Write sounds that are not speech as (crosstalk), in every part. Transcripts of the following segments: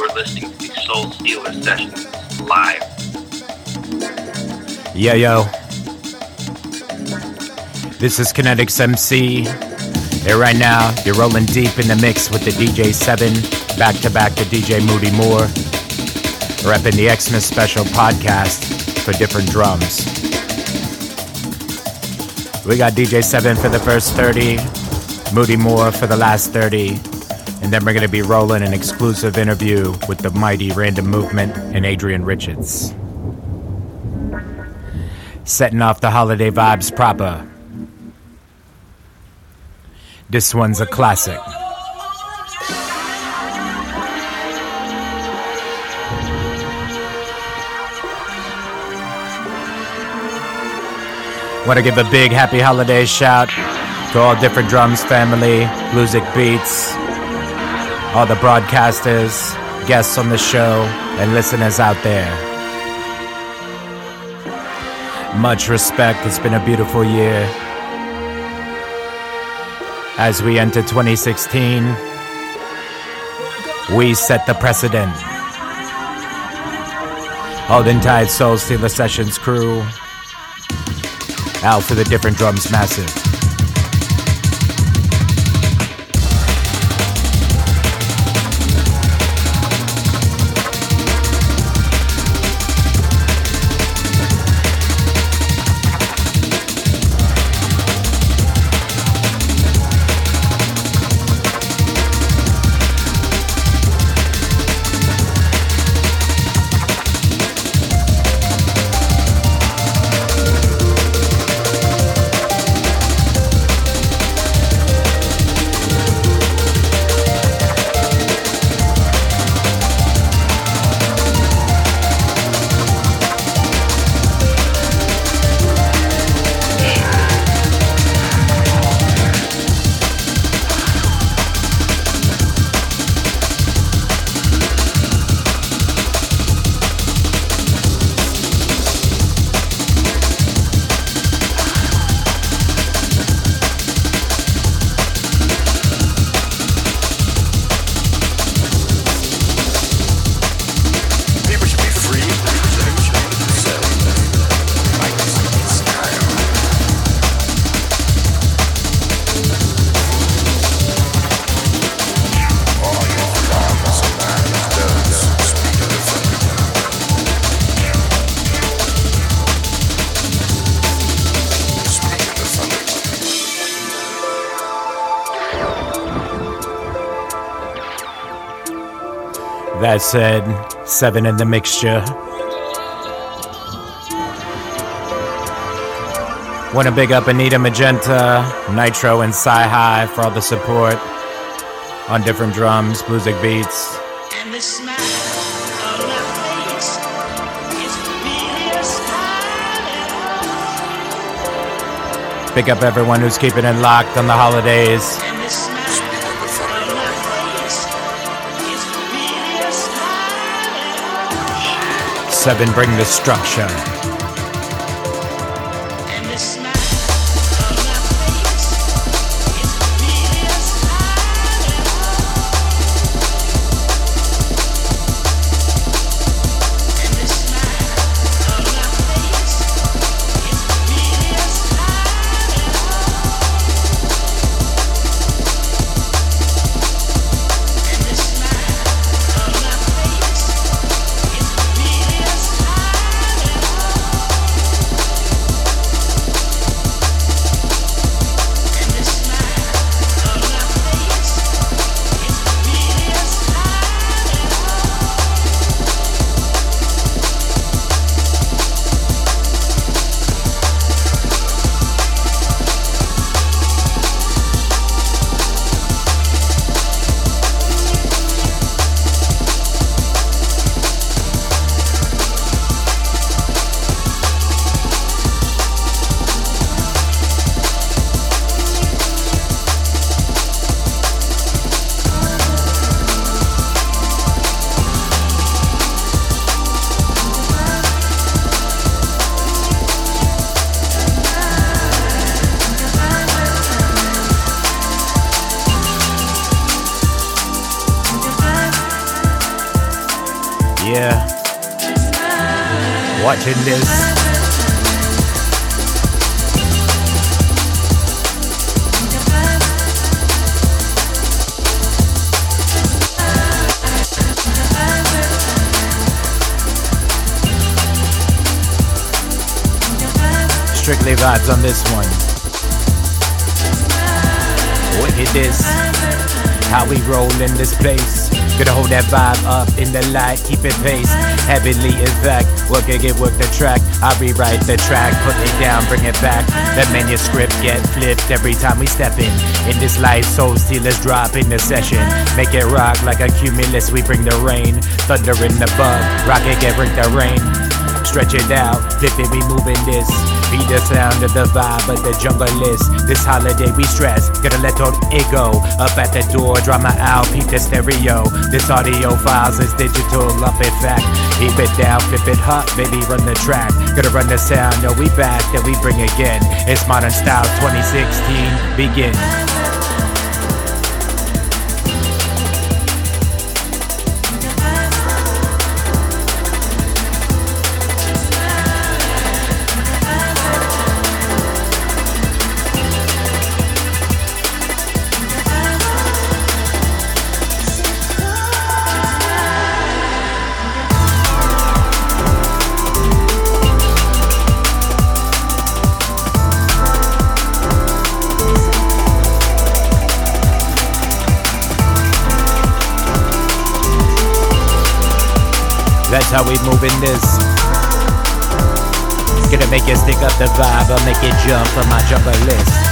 You are listening to the Soul Stealer Sessions live. Yo, yo. This is Kinetics MC. Here right now, you're rolling deep in the mix with the DJ 7, back to back to DJ Moody Moore. Repping the Xmas Special podcast for different drums. We got DJ 7 for the first 30, Moody Moore for the last 30, and then we're going to be rolling an exclusive interview with the mighty Random Movement and Adrian Richards. Setting off the holiday vibes proper. This one's a classic. Want to give a big happy holiday shout to all different drums family, Bluesick Beats, all the broadcasters, guests on the show, and listeners out there. Much respect. It's been a beautiful year. As we enter 2016, we set the precedent. Holding tight Soul Stealer Sessions crew. Out for the different drums massive. That said, seven in the mixture. Want to big up Anita Magenta, Nitro, and Sci High for all the support on different drums, Bluesick Beats. And the smile on my face is really a smile. Big up everyone who's keeping it locked on the holidays. Seven, bring the Watching this. Strictly vibes on this one. Wicked this. How we roll in this place. Gonna hold that vibe up in the light, keep it pace. Heavily in fact, work it, get work the track. I rewrite the track, put it down, bring it back. The manuscript get flipped every time we step in. In this life, soul stealers drop in the session. Make it rock like a cumulus, we bring the rain. Thunder in the bug, rock it, get bring the rain. Stretch it out, it, we moving this. Be the sound of the vibe of the jungle list. This holiday we stress, gotta let all ego up at the door. Drama out, peep the stereo. This audio files is digital, up in fact. Keep it down, flip it hot, baby, run the track. Gotta run the sound, no, we back, then we bring again. It's modern style 2016, begin. How we moving this. Gonna make you stick up the vibe, I'll make it jump on my jumper list.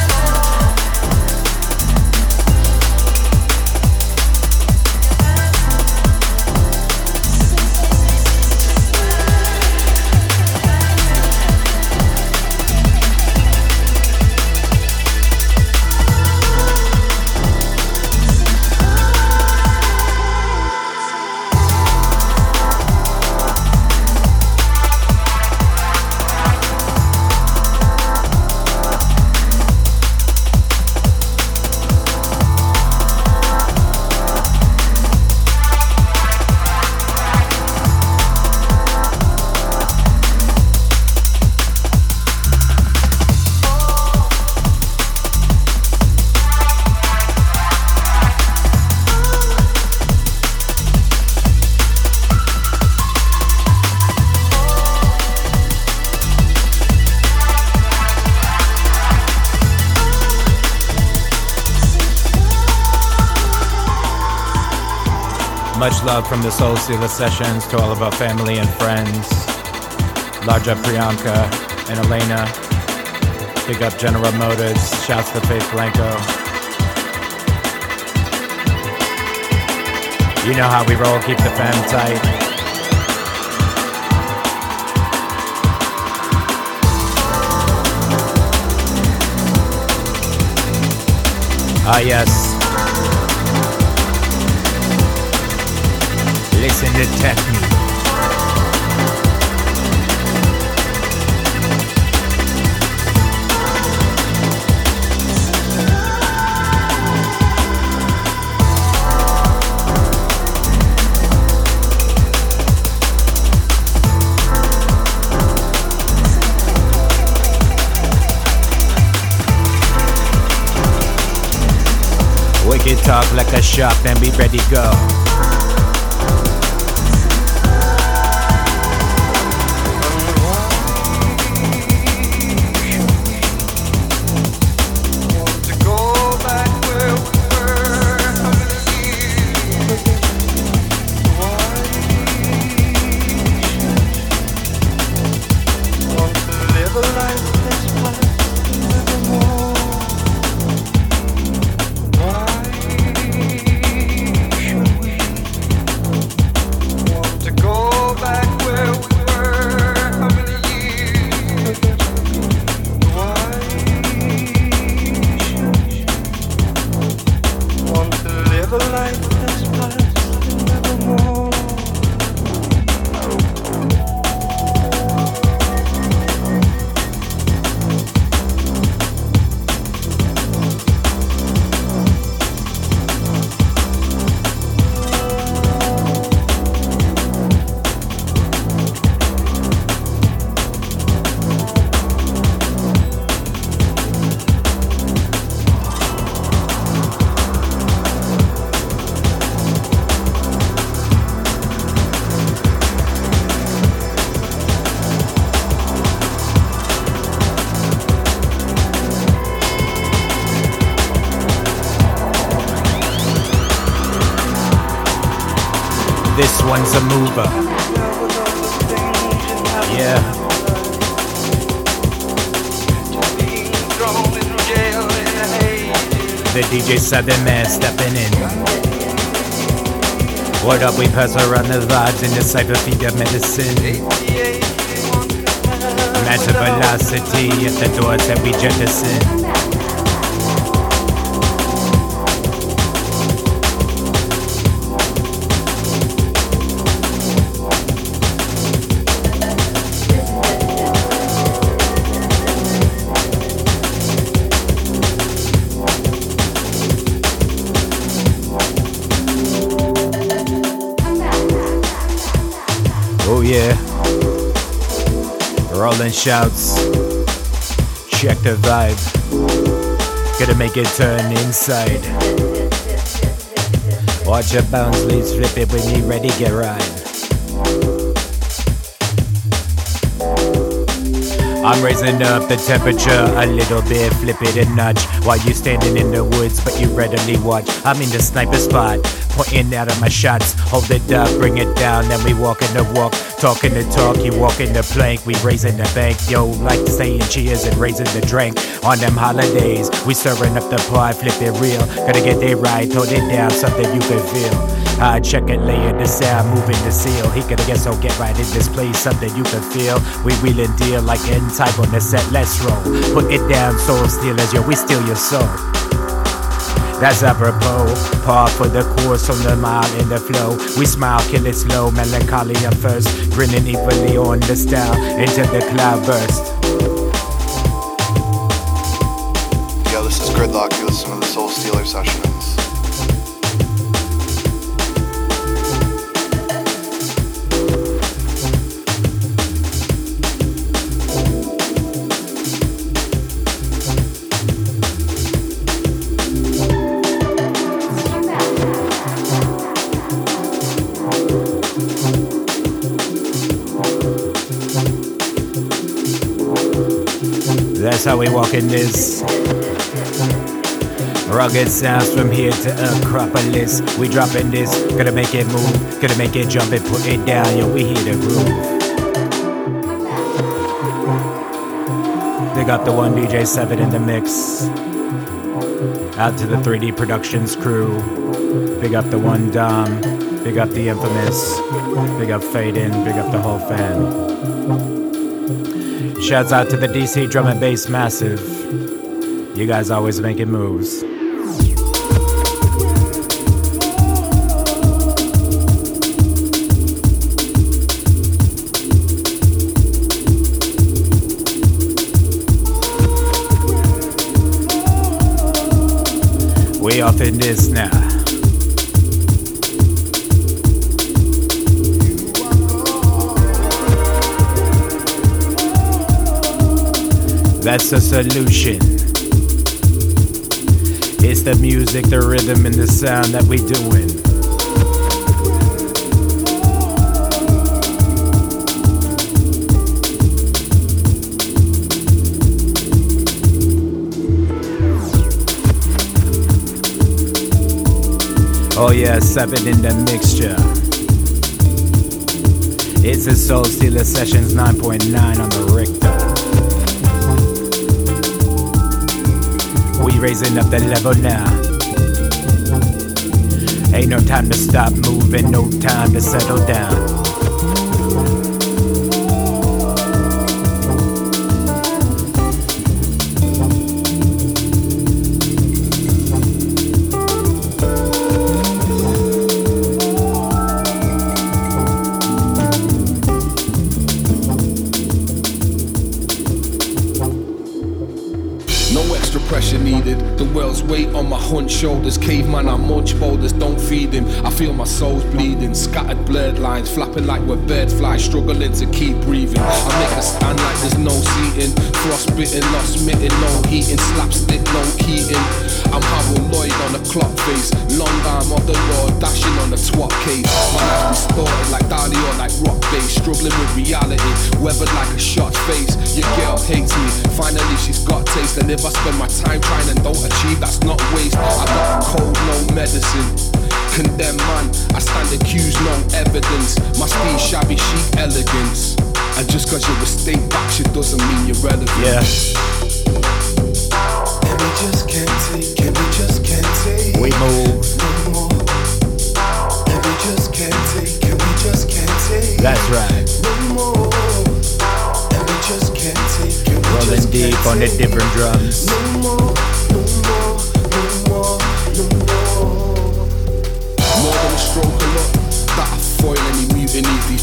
Love from the Soul Stealer sessions to all of our family and friends. Up Priyanka and Elena. Big up General Motors. Shouts to Faith Blanco. You know how we roll, keep the fam tight. Ah, yes. To technique. Wicked talk like a shop, then be ready go. Southern Man stepping in. What up, we pass around the vibes in the cypher feed of medicine. Matter velocity at the doors that we jettison. Shouts. Check the vibe. Gonna make it turn inside. Watch your bounce leaves flip it when you ready, get right. I'm raising up the temperature a little bit, flip it a notch. While you standing in the woods, but you readily watch. I'm in the sniper spot, pointing out of my shots. Hold it up, bring it down, then we walking the walk. Talking the talk, you walking the plank, we raising the bank. Yo, like saying cheers and raising the drink. On them holidays, we stirring up the pie, flip it real. Gotta get it right, hold it down, something you can feel. I check it, lay the sound, moving the seal. He could guess so get right in this place, something you can feel. We wheel and deal like N type on the set, let's roll. Put it down, soul stealers, yo, we steal your soul. That's apropos. Par for the course on the mile in the flow. We smile, kill it slow, melancholy at first. Grinning evilly on the style until the cloud burst. Yo, this is Gridlock. You listen to the Soul Stealer Sessions. How we walk in this. Rugged sounds from here to Acropolis. We dropping this, gonna make it move, gonna make it jump and put it down. Yo, we here the groove. They got the one DJ Seven in the mix. Out to the 3D Productions crew. Big up the one Dom. Big up the infamous. Big up Fade In. Big up the whole fam. Shouts out to the DC Drum and Bass Massive. You guys always making moves. We off in this That's the solution. It's the music, the rhythm, and the sound that we're doing. Oh yeah, seven in the mixture. It's a Soul Stealer Sessions 9.9 on the Richter. Raising up the level now. Ain't no time to stop moving, no time to settle down. Weight on my hunch shoulders. Caveman, I munch boulders, don't feed him. I feel my soul's bleeding. Scattered blurred lines, flapping like we're bird fly, struggling to keep breathing. I make a stand like there's no seating. Frostbitten, lost smitten, no heating. Slapstick, no keating. I'm Harold Lloyd on the clock face. Long arm of the law, dashing on the twat case. My life distorted like Dali or like rock bass. Struggling with reality, weathered like a shot face. Your girl hates me. Finally, she's got taste. And if I spend my time trying and don't achieve, that's not waste. I got cold, no medicine. condemn man. I stand accused, no evidence. Must be shabby chic elegance. And just cause you're a state back doesn't mean you're relevant. Yeah.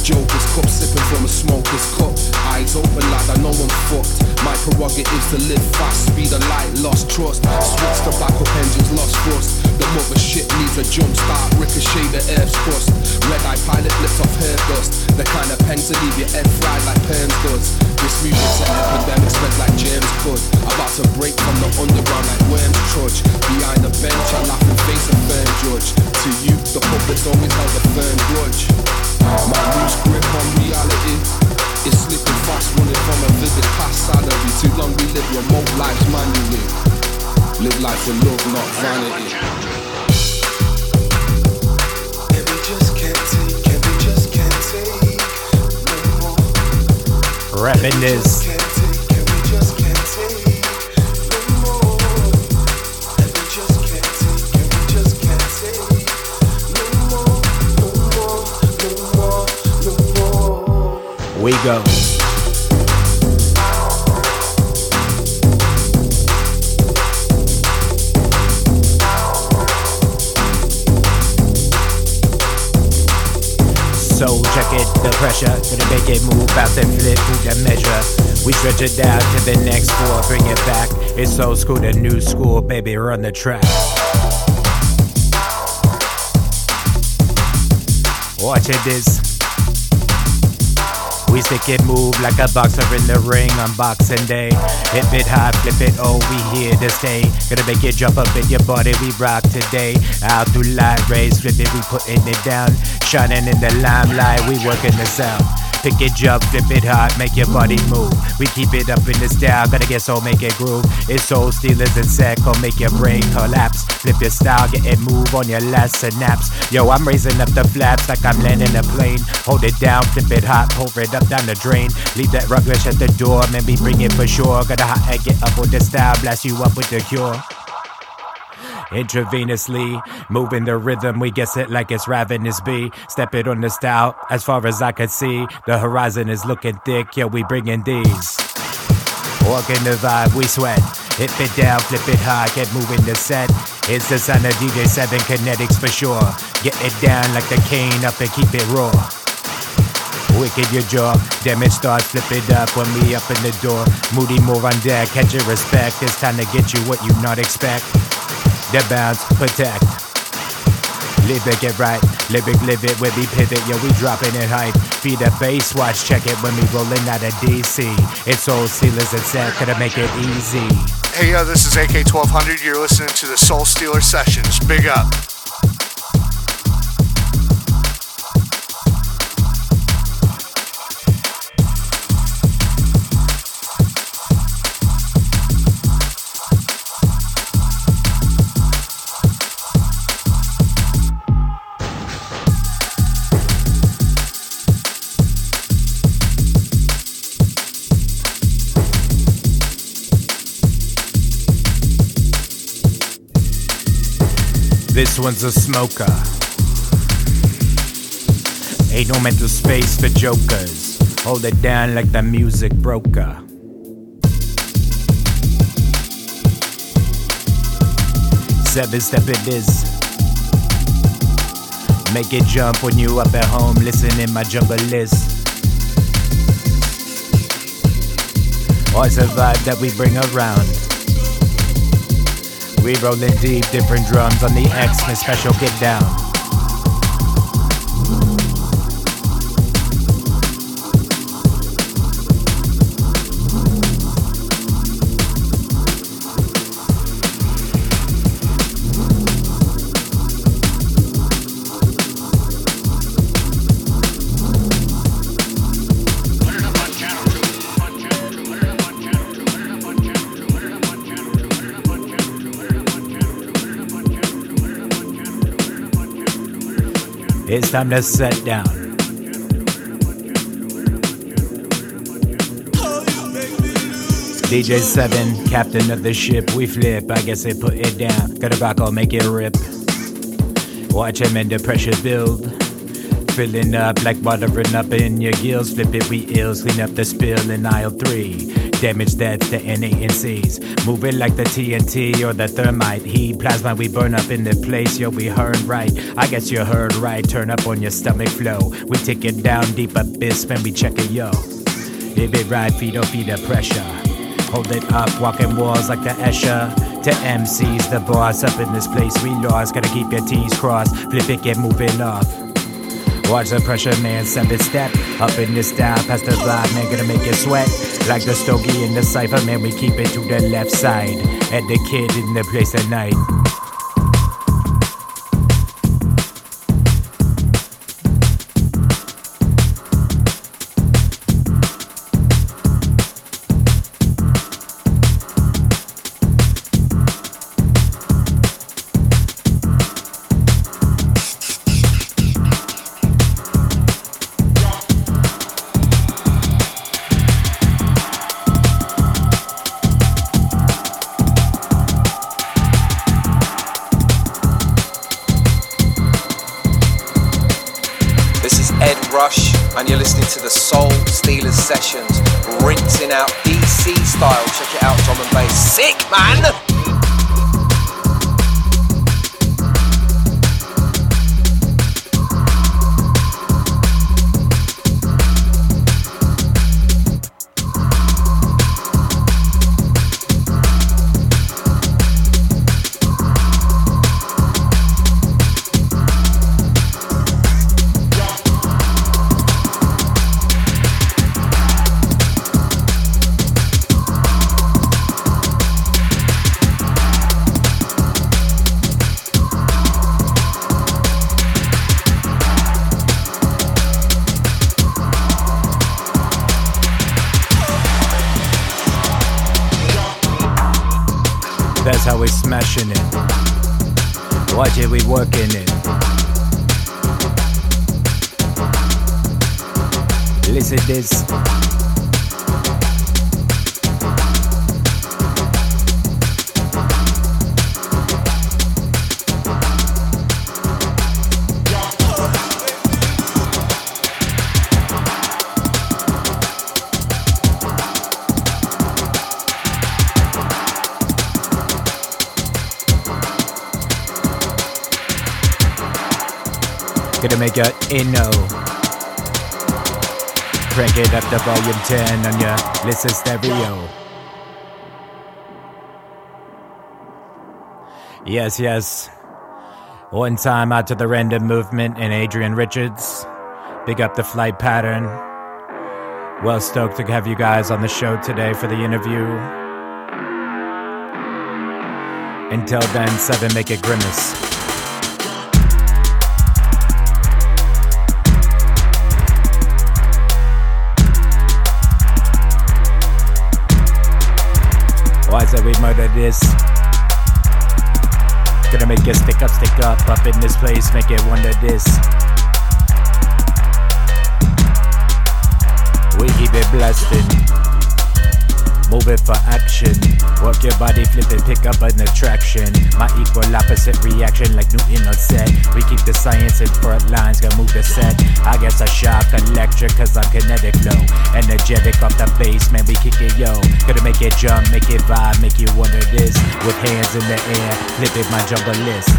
Jokers cup sipping from a smoker's cup. Eyes open like I know I'm fucked. My prerogative to live fast, speed of light, lost trust. Switch to backup engines, lost thrust. The mother shit needs a jump start, ricochet the earth's crust. Red eye pilot lifts off hair dust. The kind of pen to leave your head fried like perms does. This music's an epidemic, spread like James could. About to break from the underground like worms trudge. Behind the bench, I laugh and face a firm judge. To you, the public's always held a firm grudge. My loose grip on reality is slipping fast, running from a vivid past salary. Too long we live remote lives manually. Live life for love, not vanity. And we just can't take, and we just can't take no more. Rapping this. We go. So check it, the pressure, gonna make it move, bounce and flip, move the measure. We stretch it down to the next floor, bring it back. It's old school to new school, baby, run the track. Watch it this. We stick it move like a boxer in the ring on Boxing Day. Hip it high, flip it, oh, we here to stay. Gonna make it jump up in your body, we rock today. Out through light rays, flip it, we putting it down. Shining in the limelight, we working the sound. Pick it up, flip it hard, make your body move. We keep it up in the style, gotta get so make it groove. It's so stealers and sack, or make your brain collapse. Flip your style, get it move on your last synapse. Yo, I'm raising up the flaps like I'm landing a plane. Hold it down, flip it hot, pour it up down the drain. Leave that rubbish at the door, maybe bring it for sure. Gotta hot and get up with the style, blast you up with the cure. Intravenously, moving the rhythm, we guess it like it's ravenous bee. Step it on the style, as far as I can see. The horizon is looking thick, yo, we bringing these. Walking the vibe, we sweat. Hit it down, flip it high, get moving the set. It's the sound of DJ 7 Kinetics for sure. Get it down like the cane up and keep it raw. Wicked your jaw, damage starts, flip it up when we up in the door. Moody Moore on deck, catch your respect. It's time to get you what you not expect. The bounce, protect. Live it, get right. Live it, live it, where we pivot, yo, we dropping it hype. Feed the bass, watch, check it when we rolling out of DC. It's all sealers and set, gotta make it easy. Hey, yo, this is AK 1200. You're listening to the Soul Stealer Sessions. Big up. This one's a smoker. Ain't no mental space for jokers. Hold it down like the music broker. Seven step it is. Make it jump when you up at home, listen in my jungle list. A vibe that we bring around. We rolling deep, different drums on the Xmas special get down. It's time to set down. DJ 7, captain of the ship, we flip. I guess they put it down. Gotta rock, I'll make it rip. Watch him and the pressure build. Filling up like watering up in your gills. Flip it, we ills. Clean up the spill in aisle 3. Damage that's the NANCs. Move it like the TNT or the thermite. Heat plasma, we burn up in the place. Yo, we heard right. I guess you heard right. Turn up on your stomach flow. We take it down deep abyss when we check it, yo. If it right, or feed the pressure. Hold it up, walking walls like the Escher. To MCs, the boss up in this place. We lost, gotta keep your T's crossed. Flip it, get moving off. Watch the pressure, man, seven step up in this style. Past the vibe, man, gonna make you sweat. Like the stogie in the cipher, man, we keep it to the left side. And the kid in the place at night. Soul Stealers sessions, rinsing out DC style. Check it out, drum and bass. Sick, man! Working it. Listen this. Gonna make a inno. Crank it up to volume 10 on your listen stereo. Yes, yes. One time out to the random movement and Adrian Richards. Big up the flight pattern. Well stoked to have you guys on the show today for the interview. Until then, seven make it grimace. Why say we murder this? Gonna make it stick up, stick up, up in this place, make it wonder this. We keep it blasting. Move it for action. Work your body, flip it, pick up an attraction. My equal opposite reaction, like Newton on set. We keep the science in front lines, gonna move the set. I guess I shock electric, cause I'm kinetic flow. Energetic off the bass, man, we kick it, yo. Gonna make it jump, make it vibe, make you wonder this. With hands in the air, flip it, my jungle list.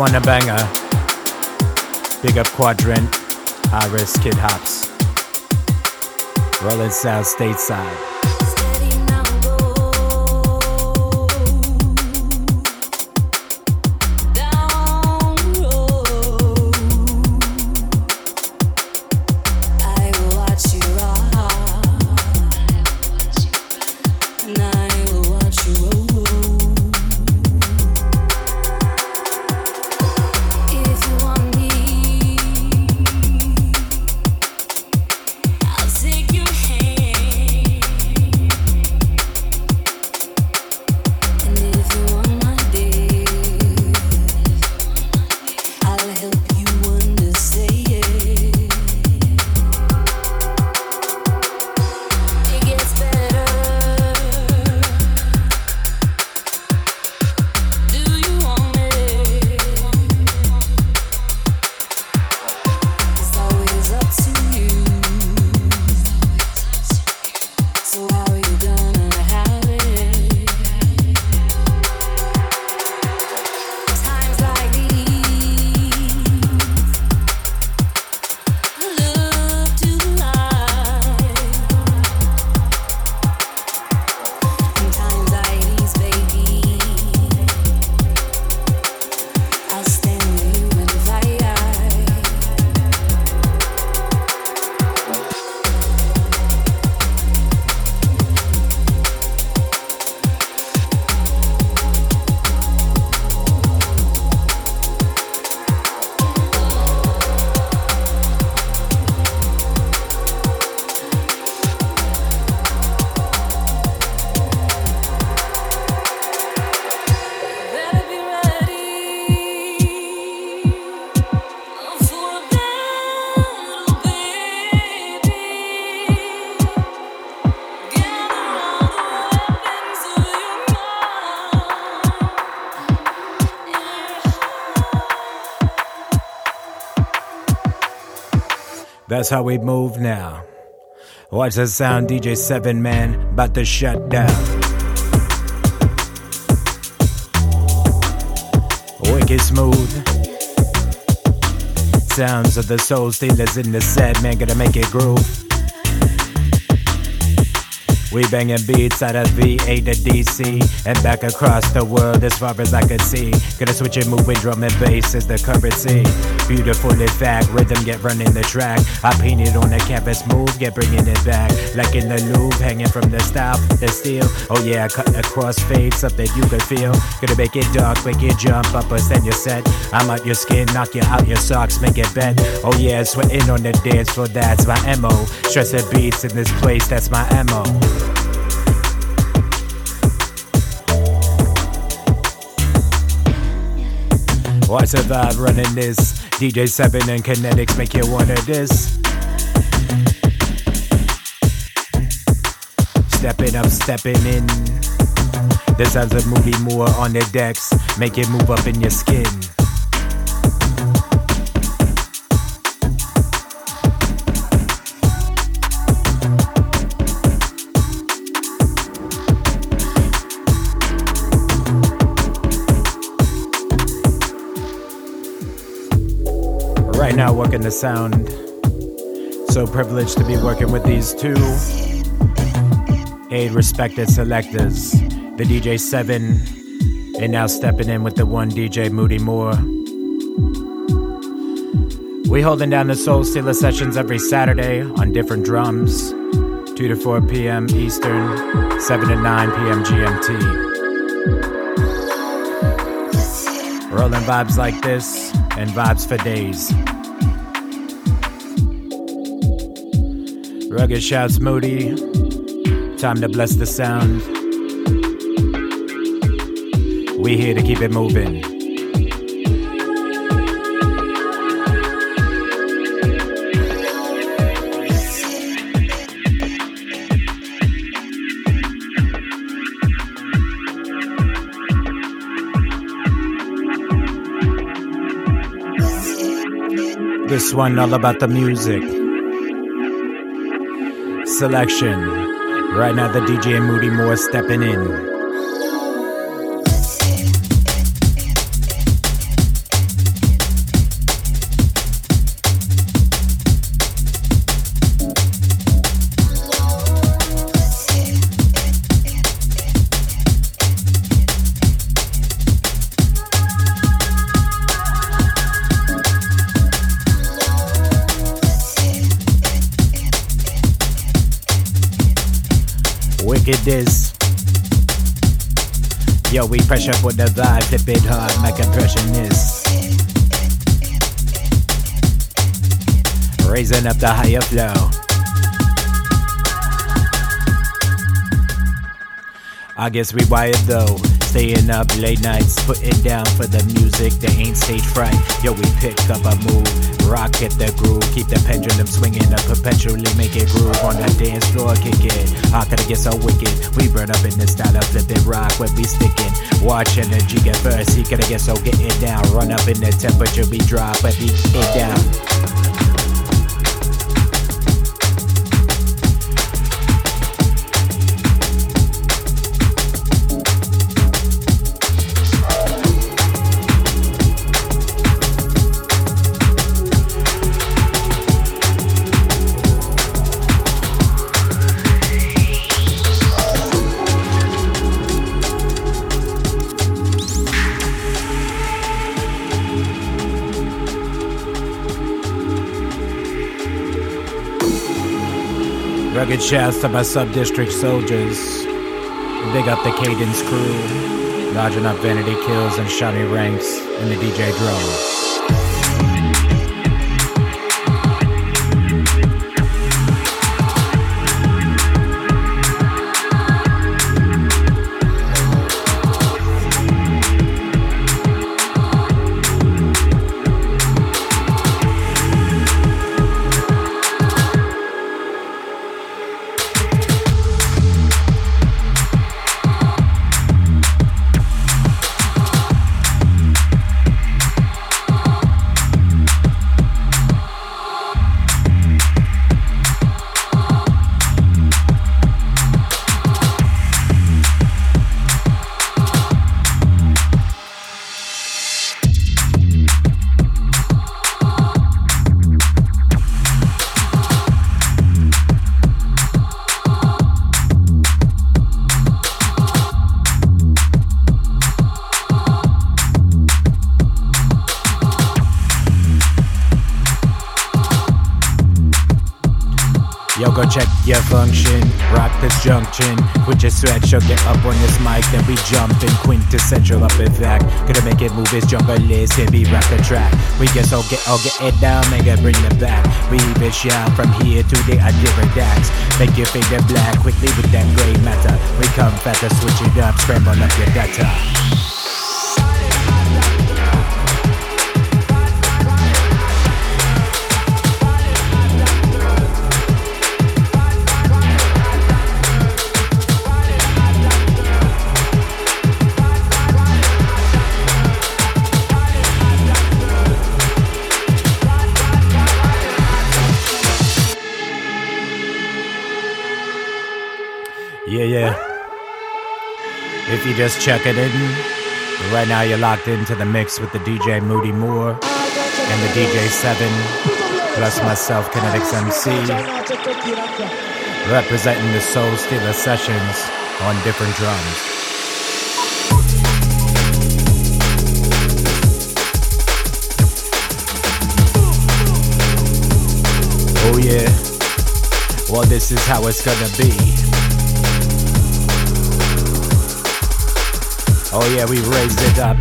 One a banger. Big up Quadrant, Iris, Kid Hops. Rolling South Stateside. That's how we move now. Watch the sound, DJ Seven Man, about to shut down. Wicked smooth. Sounds of the soul stealers in the set, man, gonna make it groove. We banging beats out of VA to DC and back across the world as far as I could see. Gonna switch it, moving drum and bass is the currency. Beautiful in fact, rhythm get running the track. I paint it on the canvas, move, get bringing it back. Like in the Louvre, hanging from the style, the steel. Oh yeah, cut across fade, something you could feel. Gonna make it dark, make it jump up, or send your set. I'm out your skin, knock you out your socks, make it bent. Oh yeah, sweating on the dance floor, that's my MO. Stress the beats in this place, that's my MO. The vibe running this. DJ 7 and Kinetics make you wanna this. Stepping up, stepping in. The sounds of Moody Moore on the decks. Make it move up in your skin. Right now, working the sound. So privileged to be working with these two eight respected selectors. The DJ 7, and now stepping in with the one DJ Moody Moore. We holding down the Soul Stealer sessions every Saturday on different drums, 2 to 4 p.m. Eastern, 7 to 9 p.m. GMT. Rolling vibes like this and vibes for days. Rugged shouts Moody. Time to bless the sound. We here to keep it moving. This one all about the music. Selection. Right now the DJ Moody Moore stepping in. Pressure for the vibe, flip it hard, make is. Raising up the higher flow. I guess we wired though. Staying up late nights, putting down for the music that ain't stage fright. Yo, we pick up a move, rock at the groove, keep the pendulum swinging up, perpetually make it groove on the dance floor, kick it. How could it get so wicked? We burn up in the style of flipping rock where we sticking. Watch energy get first, he could get so get it down. Run up in the temperature, be drop, but we it down. Rugged shouts to my sub-district soldiers. Big up the cadence crew. Dodging up vanity kills and shiny ranks in the DJ drone. With your sweatshirt, get up on this mic, then we jump in quintessential up in fact. Gonna make it move his jungle list, heavy rock the track. We get so get I'll get it down, make it bring it back. We even shout from here to different acts. Make your figure black quickly with that gray matter. We come faster, switch it up, scramble up your data. If you just check it in, right now you're locked into the mix with the DJ Moody Moore and the DJ 7, plus myself, Kinetics MC, representing the Soul Stealer Sessions on different drums. Oh yeah, well this is how it's gonna be. Oh yeah, we raised it up.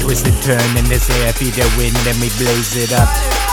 Twist and turn in this air, feed the wind, then we blaze it up.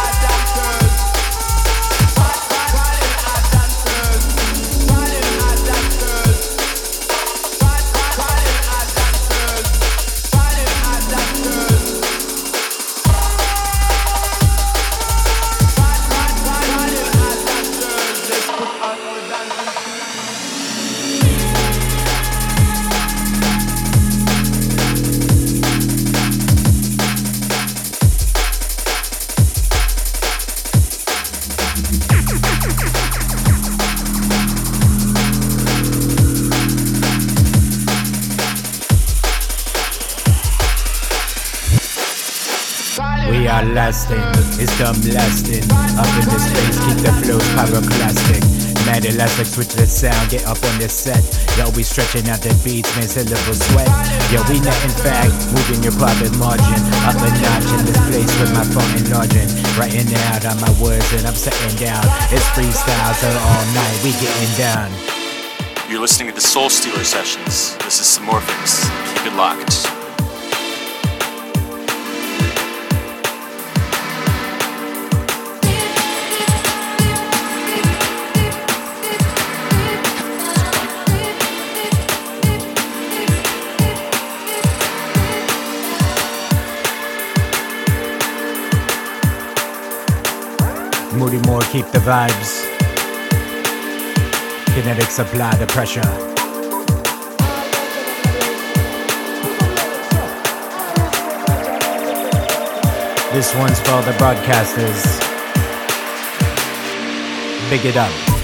It's dumb lasting. Up in the space, keep the flows pyroclastic. mad elastic, switch the sound, get up on the set. Yo, we stretching out the beats, man, syllable sweat. Yo, we net in fact, moving your profit margin up a notch in this place with my phone enlarging. Writing out on my words and I'm setting down. It's freestyle, so all night we getting down. You're listening to the Soul Stealer Sessions. This is Samorphix. Keep it locked. Keep the vibes. Kinetics apply the pressure. This one's for all the broadcasters. Big it up.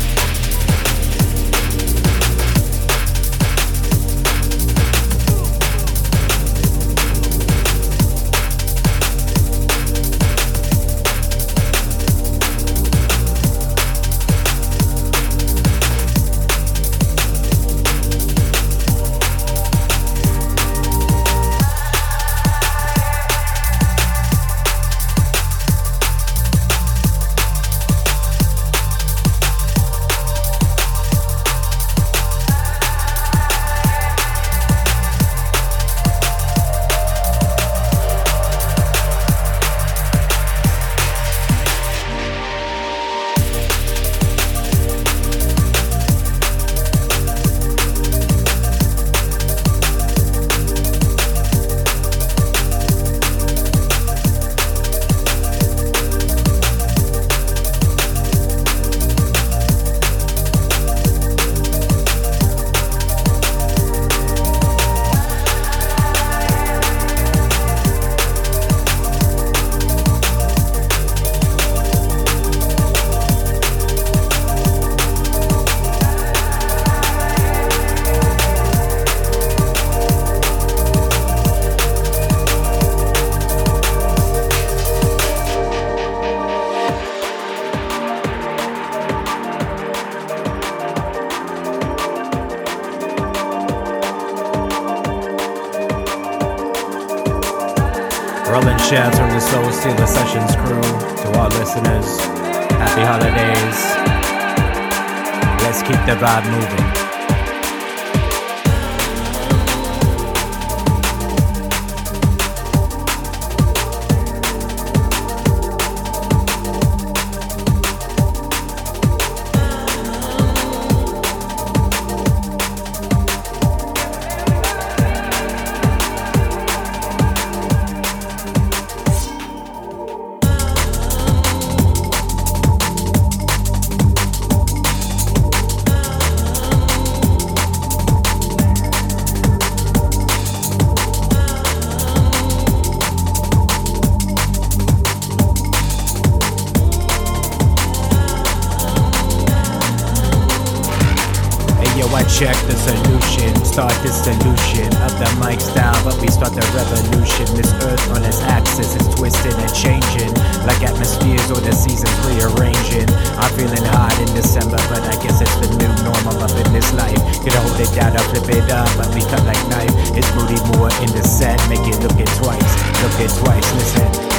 Check the solution. Start the solution of the mic style, but we start the revolution. This earth on its axis is twisting and changing, like atmospheres or the seasons rearranging. I'm feeling hot in December, but I guess it's the new normal up in this life. Could hold it down, or flip it up, but we cut like knife. It's Moody Moore in the set, make it look it twice, look it twice. Listen.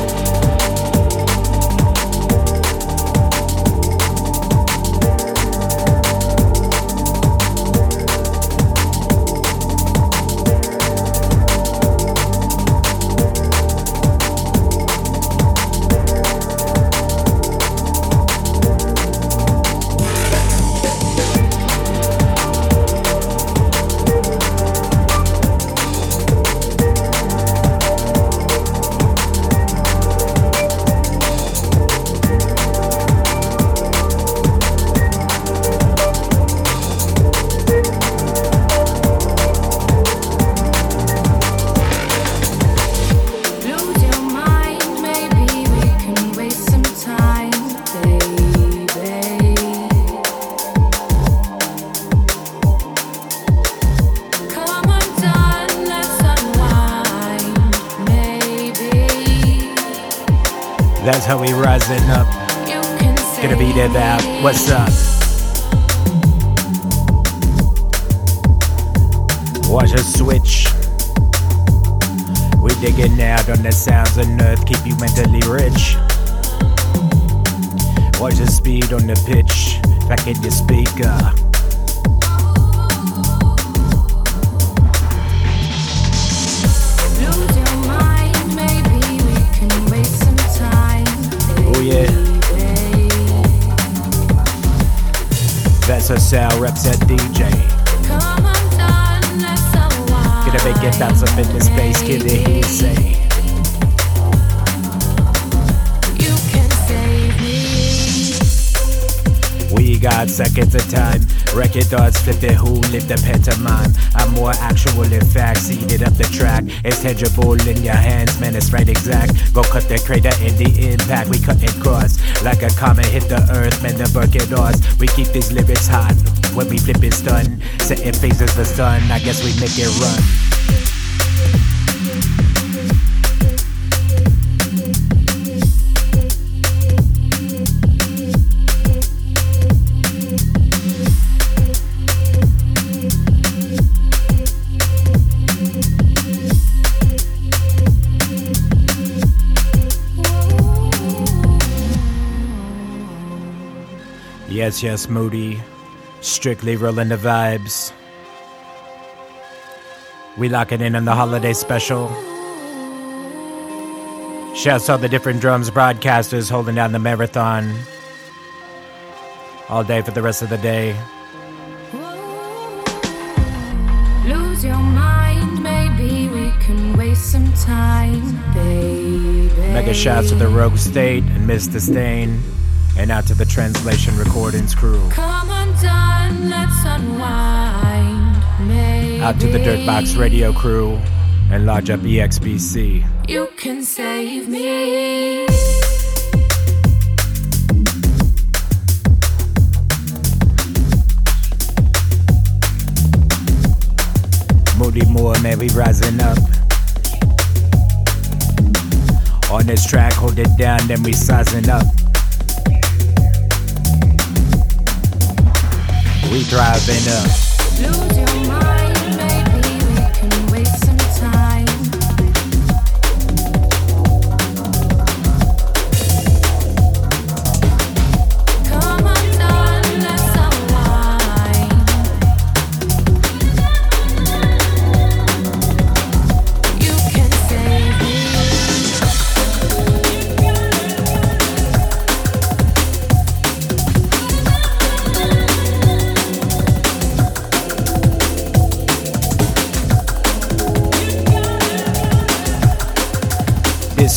Tangible in your hands, man, it's right exact. Go cut the crater in the impact, we cut it cross. Like a comet hit the earth, man, the bucket ours. We keep these lyrics hot. When we flip it stun, setting phases for stun, I guess we make it run. Yes, yes, Moody. Strictly rolling the vibes. We lock it in on the holiday special. Shouts out the different drums broadcasters holding down the marathon. All day for the rest of the day. Lose your mind, maybe we can waste some time, baby. Mega shouts to the Rogue State and Mr. Stain. And out to the Translation Recordings crew. Come undone, let's unwind, maybe. Out to the Dirtbox Radio crew. And Lodge Up EXBC. You can save me. Moody Moore, man, we rising up. On this track, hold it down, then we sizing up. We driving up.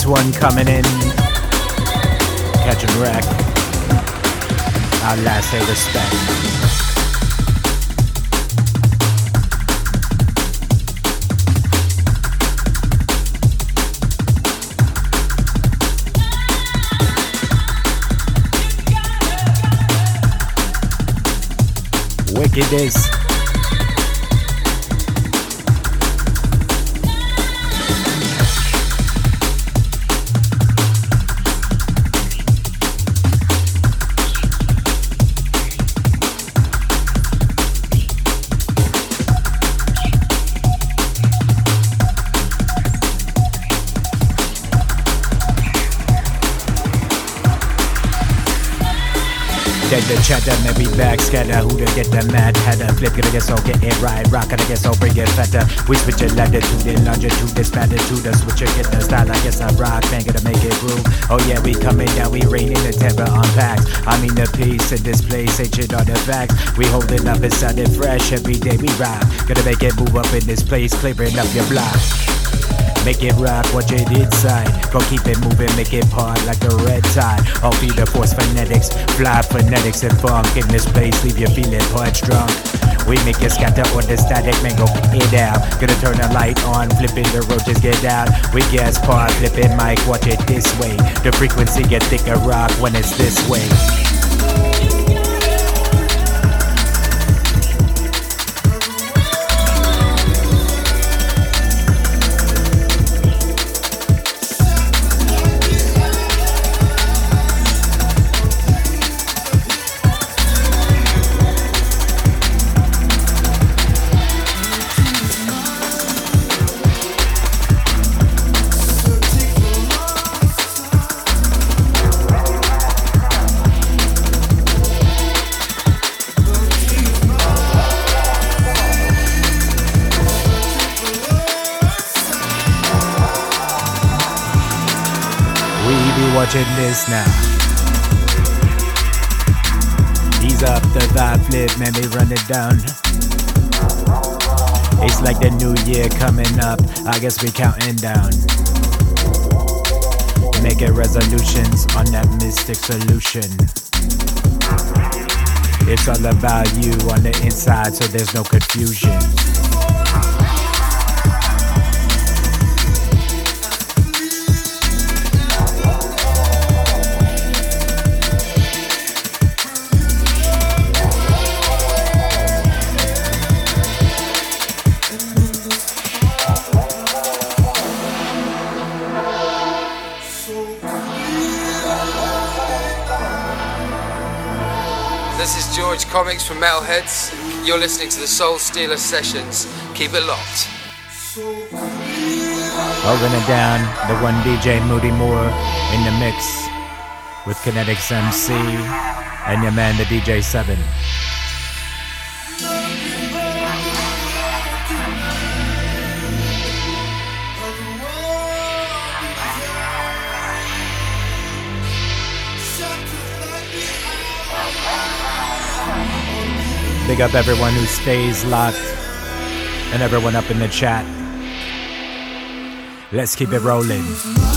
One coming in. Catching wreck. Our last say respect. Wickedness. Dead chatter, maybe back scatter. Who to get the mad hatter? Flip, gonna get so get it right. Rock, gonna get so bring it fatter. We switch it latitude and longitude, this latitude. The switch it, get the style. I guess I rock, man, gonna make it groove. Oh yeah, we coming down, we raining the terror on packs. I mean the peace in this place, ancient artifacts. We holding up, it sounding fresh every day we rock. Gonna make it move up in this place, clearing up your block. Make it rock, watch it inside. Go keep it moving, make it part like a red tide. All be the force phonetics, fly phonetics and funk in this place. Leave you feeling punch drunk. We make it scatter on the static, man, go it out. Gonna turn the light on, flipping the roaches get out. We gas part, flipping mic, watch it this way. The frequency get thicker rock when it's this way. Watching this now. Ease up the vibe flip, man, we run it down. It's like the new year coming up. I guess we counting down. Making resolutions on that mystic solution. It's all about you on the inside, so there's no confusion. Comics from Metalheadz. You're listening to the Soul Stealer Sessions. Keep it locked. Holding it down, the one DJ Moody Moore in the mix with Kinetics MC and your man, the DJ 7. Big up everyone who stays locked and everyone up in the chat. Let's keep it rolling.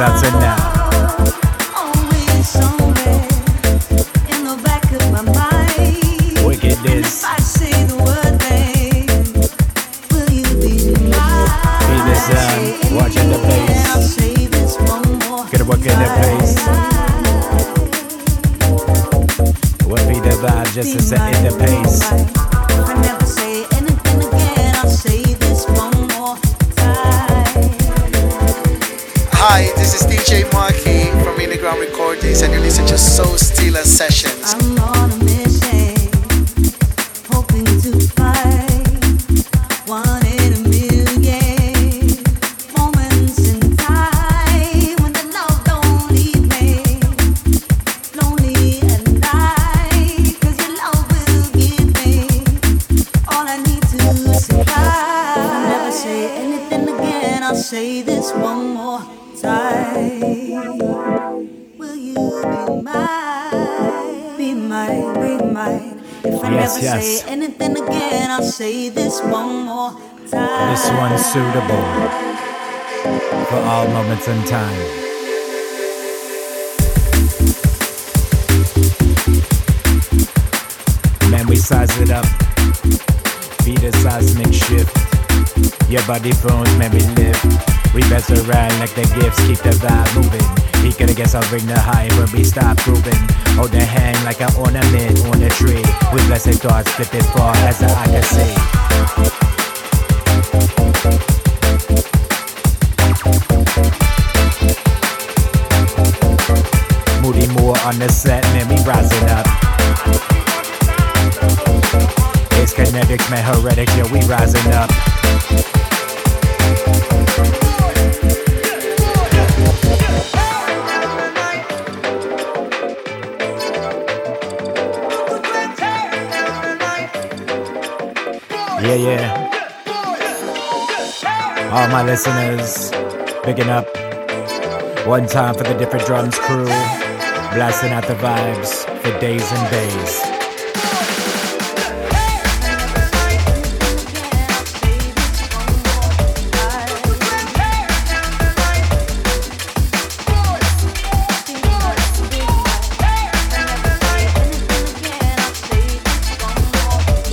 You bouncing now. In time. Man, we size it up. Be the seismic shift. Your body phones, man, we live. We best around like the gifts, keep the vibe moving. He gonna guess I'll bring the high when we stop grooving. Hold the hand like an ornament on a tree. With blessed thoughts, flip it far as eye can see. On the set, man, we rising up. It's kinetics, man, heretic, yo, we rising up. Yeah, yeah. All my listeners, picking up. One time for the different drums crew, blasting out the vibes for days and days.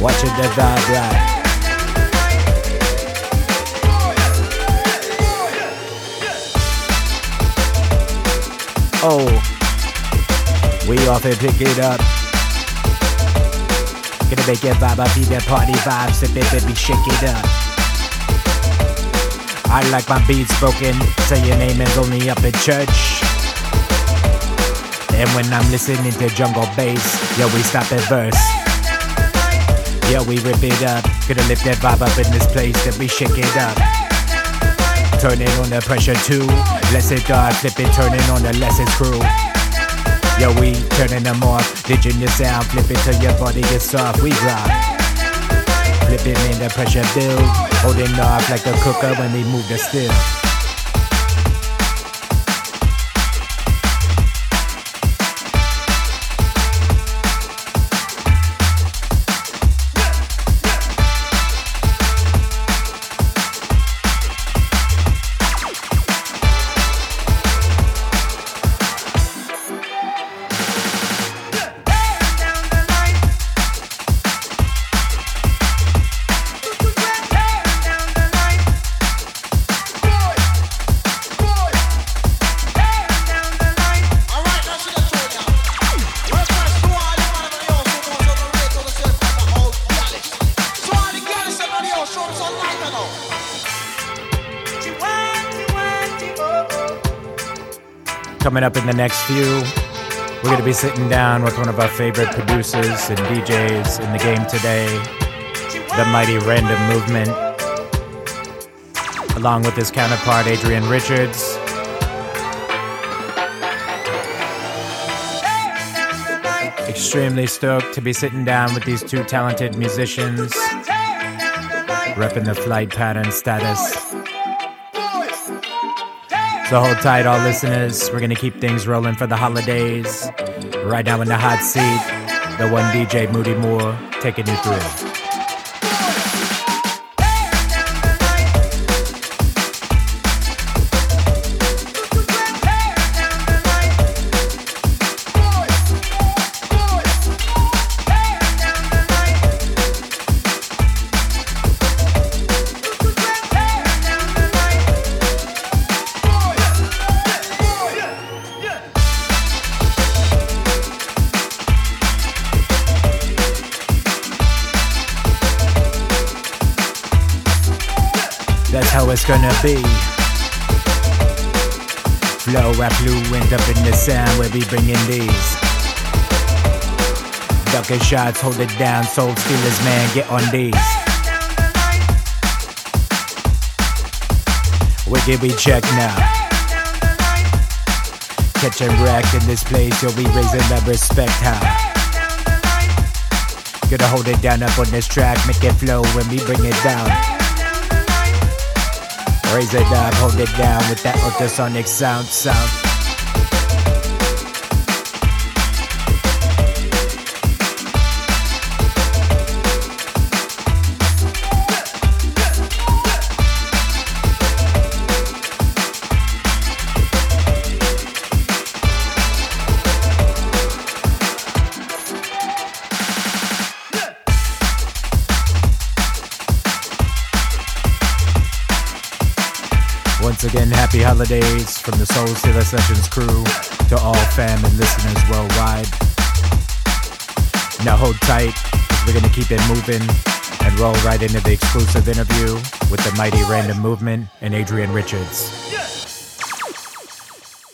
Watching the vibe right. Oh, we off and pick it up. Gonna make it vibe up, feed that party vibe, sip it, baby, shake it up. I like my beats broken, say your name is only up at church. And when I'm listening to jungle bass, yo, we stop at verse. Yo, we rip it up, gonna lift that vibe up in this place, that we shake it up. Turning on the pressure too. Less it dark, flip it, turning on the less it's crew. Yo, we turning them off. Ditching your sound, flip it till your body gets soft. We rock. Flipping in the pressure build. Holding off like a cooker when we move the still. Coming up in the next few, we're going to be sitting down with one of our favorite producers and DJs in the game today, the mighty Random Movement, along with his counterpart, Adrian Richards. Extremely stoked to be sitting down with these two talented musicians, repping the flight pattern status. So hold tight, all listeners. We're gonna keep things rolling for the holidays. Right now in the hot seat, the one DJ Moody Moore taking you through. Gonna be. Flow rap fluent up in the where we bringing these. Ducking shots, hold it down, soul stealers, man, get on these. Wicked, we check now. Catch and wreck in this place, yo, we raising the respect how. Gonna hold it down up on this track, make it flow when we bring it down. Raise it up, hold it down with that ultrasonic sound, sound. From the Soul Stealer Sessions crew to all fam and listeners worldwide. Now hold tight, we're gonna keep it moving and roll right into the exclusive interview with the mighty Random Movement and Adrian Richards.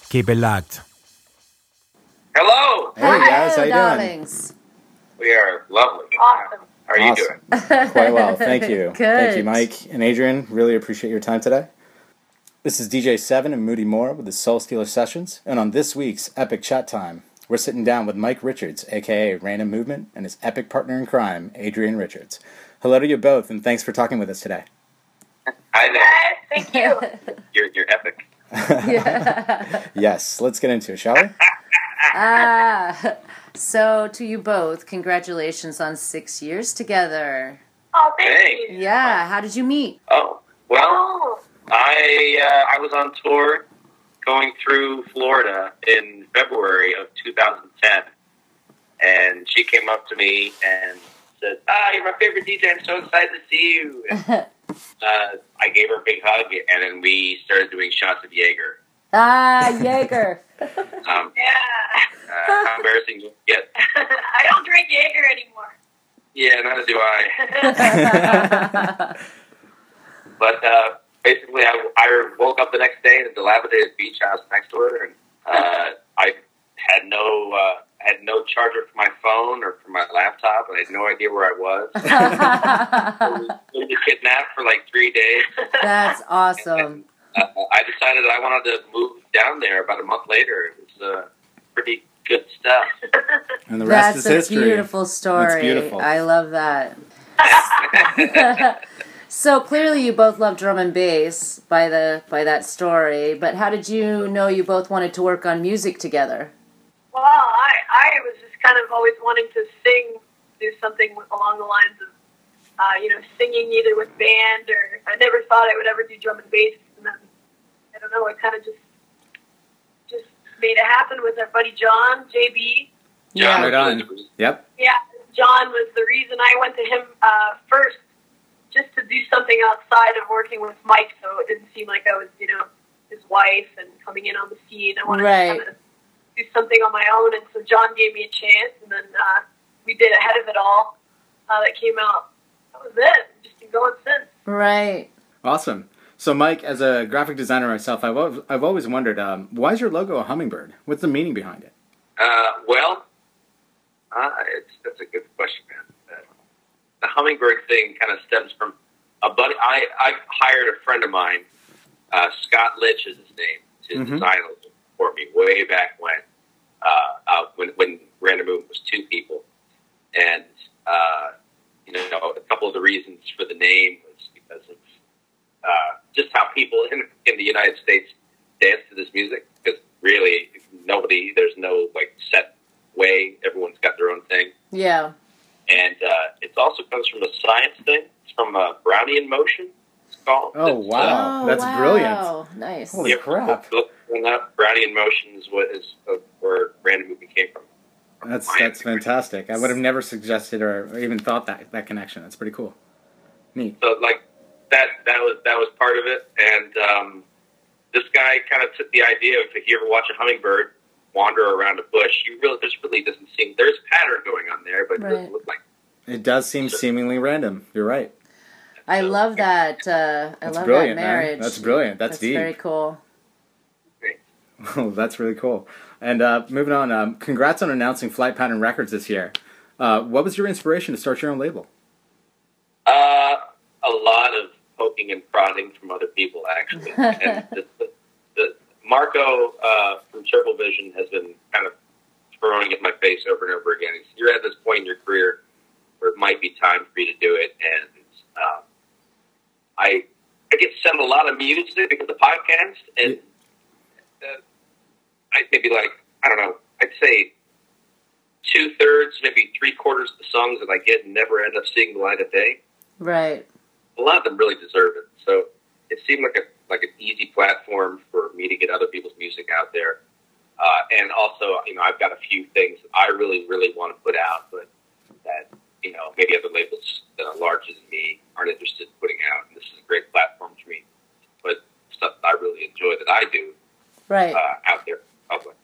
Keep it locked. Hello. Hey guys, how you doing? We are lovely. Awesome. How are you doing? Quite well, thank you. (laughs) Thank you, Mike and Adrian. Really appreciate your time today. This is DJ Seven and Moody Moore with the Soul Stealer Sessions, and on this week's Epic Chat Time, we're sitting down with Mike Richards, aka Random Movement, and his epic partner in crime, Adrian Richards. Hello to you both, and thanks for talking with us today. Hi there. Thank you. (laughs) You're you're epic. (laughs) Yes, let's get into it, shall we? (laughs) ah, so to you both, congratulations on six years together. Oh, thank you. Yeah, how did you meet? Oh well, I uh, I was on tour going through Florida in February of 2010, and she came up to me and said, "Ah, you're my favorite DJ. I'm so excited to see you." (laughs) And, uh, I gave her a big hug, and then we started doing shots of Jaeger. ah, Jaeger. (laughs) Um, (laughs) Yeah. uh, how embarrassing to get. I don't drink Jaeger anymore. Yeah, neither do I. But uh, basically, I, I woke up the next day in a dilapidated beach house next to her, and uh, I had no uh, had no charger for my phone or for my laptop, and I had no idea where I was. (laughs) I was really kidnapped for like three days. That's awesome. Uh, I decided I wanted to move down there about a month later. It was uh, pretty good stuff. (laughs) And the rest That's is a history. beautiful story. That's beautiful. I love that. (laughs) so clearly, you both love drum and bass by the by that story. But how did you know you both wanted to work on music together? Well, I, I was just kind of always wanting to sing, do something along the lines of, uh, you know, singing either with band or I never thought I would ever do drum and bass. And then, I don't know, I kind of just just made it happen with our buddy John, JB. John Right on. Yep. Yeah, John was the reason I went to him uh, first, just to do something outside of working with Mike, so it didn't seem like I was, you know, his wife and coming in on the scene. I wanted Right. to kind of do something on my own, and so John gave me a chance, and then uh, we did ahead of it all. Uh, that came out. That was it. Just been going since. Right. Awesome. So, Mike, as a graphic designer myself, I've always, I've always wondered um, why is your logo a hummingbird? What's the meaning behind it? Uh, well, uh, it's, that's a good question, man. The hummingbird thing kind of stems from a buddy. I, I hired a friend of mine, uh, Scott Litch is his name, to Mhm. design for me way back when, uh, uh, when, when Random Movement was two people. And, uh, you know, a couple of the reasons for the name was because of uh, just how people in, in the United States dance to this music. Because really, nobody, there's no like set way. Everyone's got their own thing, Yeah. And uh, it also comes from a science thing. It's from uh, Brownian motion. It's called. Oh, It's, wow. Oh, That's wow. brilliant. Nice. Holy yeah, crap. Look look up. Brownian motion is what is uh, where random movement came from. From That's science. that's fantastic. I would have never suggested or, or even thought that that connection. That's pretty cool. Neat. So like that that was that was part of it, and um, this guy kind of took the idea of if you ever watch a hummingbird wander around a bush, you really there's really doesn't seem there's pattern going on there, but it doesn't look like It does seem seemingly random. You're right. I love that. Uh, I That's love brilliant, that man. marriage. That's brilliant. That's That's deep. very cool. (laughs) Oh, that's really cool. And uh, moving on, um, congrats on announcing Flight Pattern Records this year. Uh, what was your inspiration to start your own label? Uh, a lot of poking and prodding from other people, actually. and (laughs) the, the, the Marco uh, from Triple Vision has been kind of throwing it in my face over and over again. He's, You're at this point in your career where it might be time for you to do it, and um, I I get sent a lot of music because of the podcast, and uh, I maybe like I don't know. I'd say two thirds, maybe three quarters of the songs that I get never end up seeing the light of day Right. a lot of them really deserve it. So it seemed like a like an easy platform for me to get other people's music out there. Uh, and also, you know, I've got a few things I really, really want to put out, but that you know maybe other labels that are larger than me aren't interested in putting out. And this is a great platform for me to put stuff that I really enjoy that I do Right. uh, out there in public.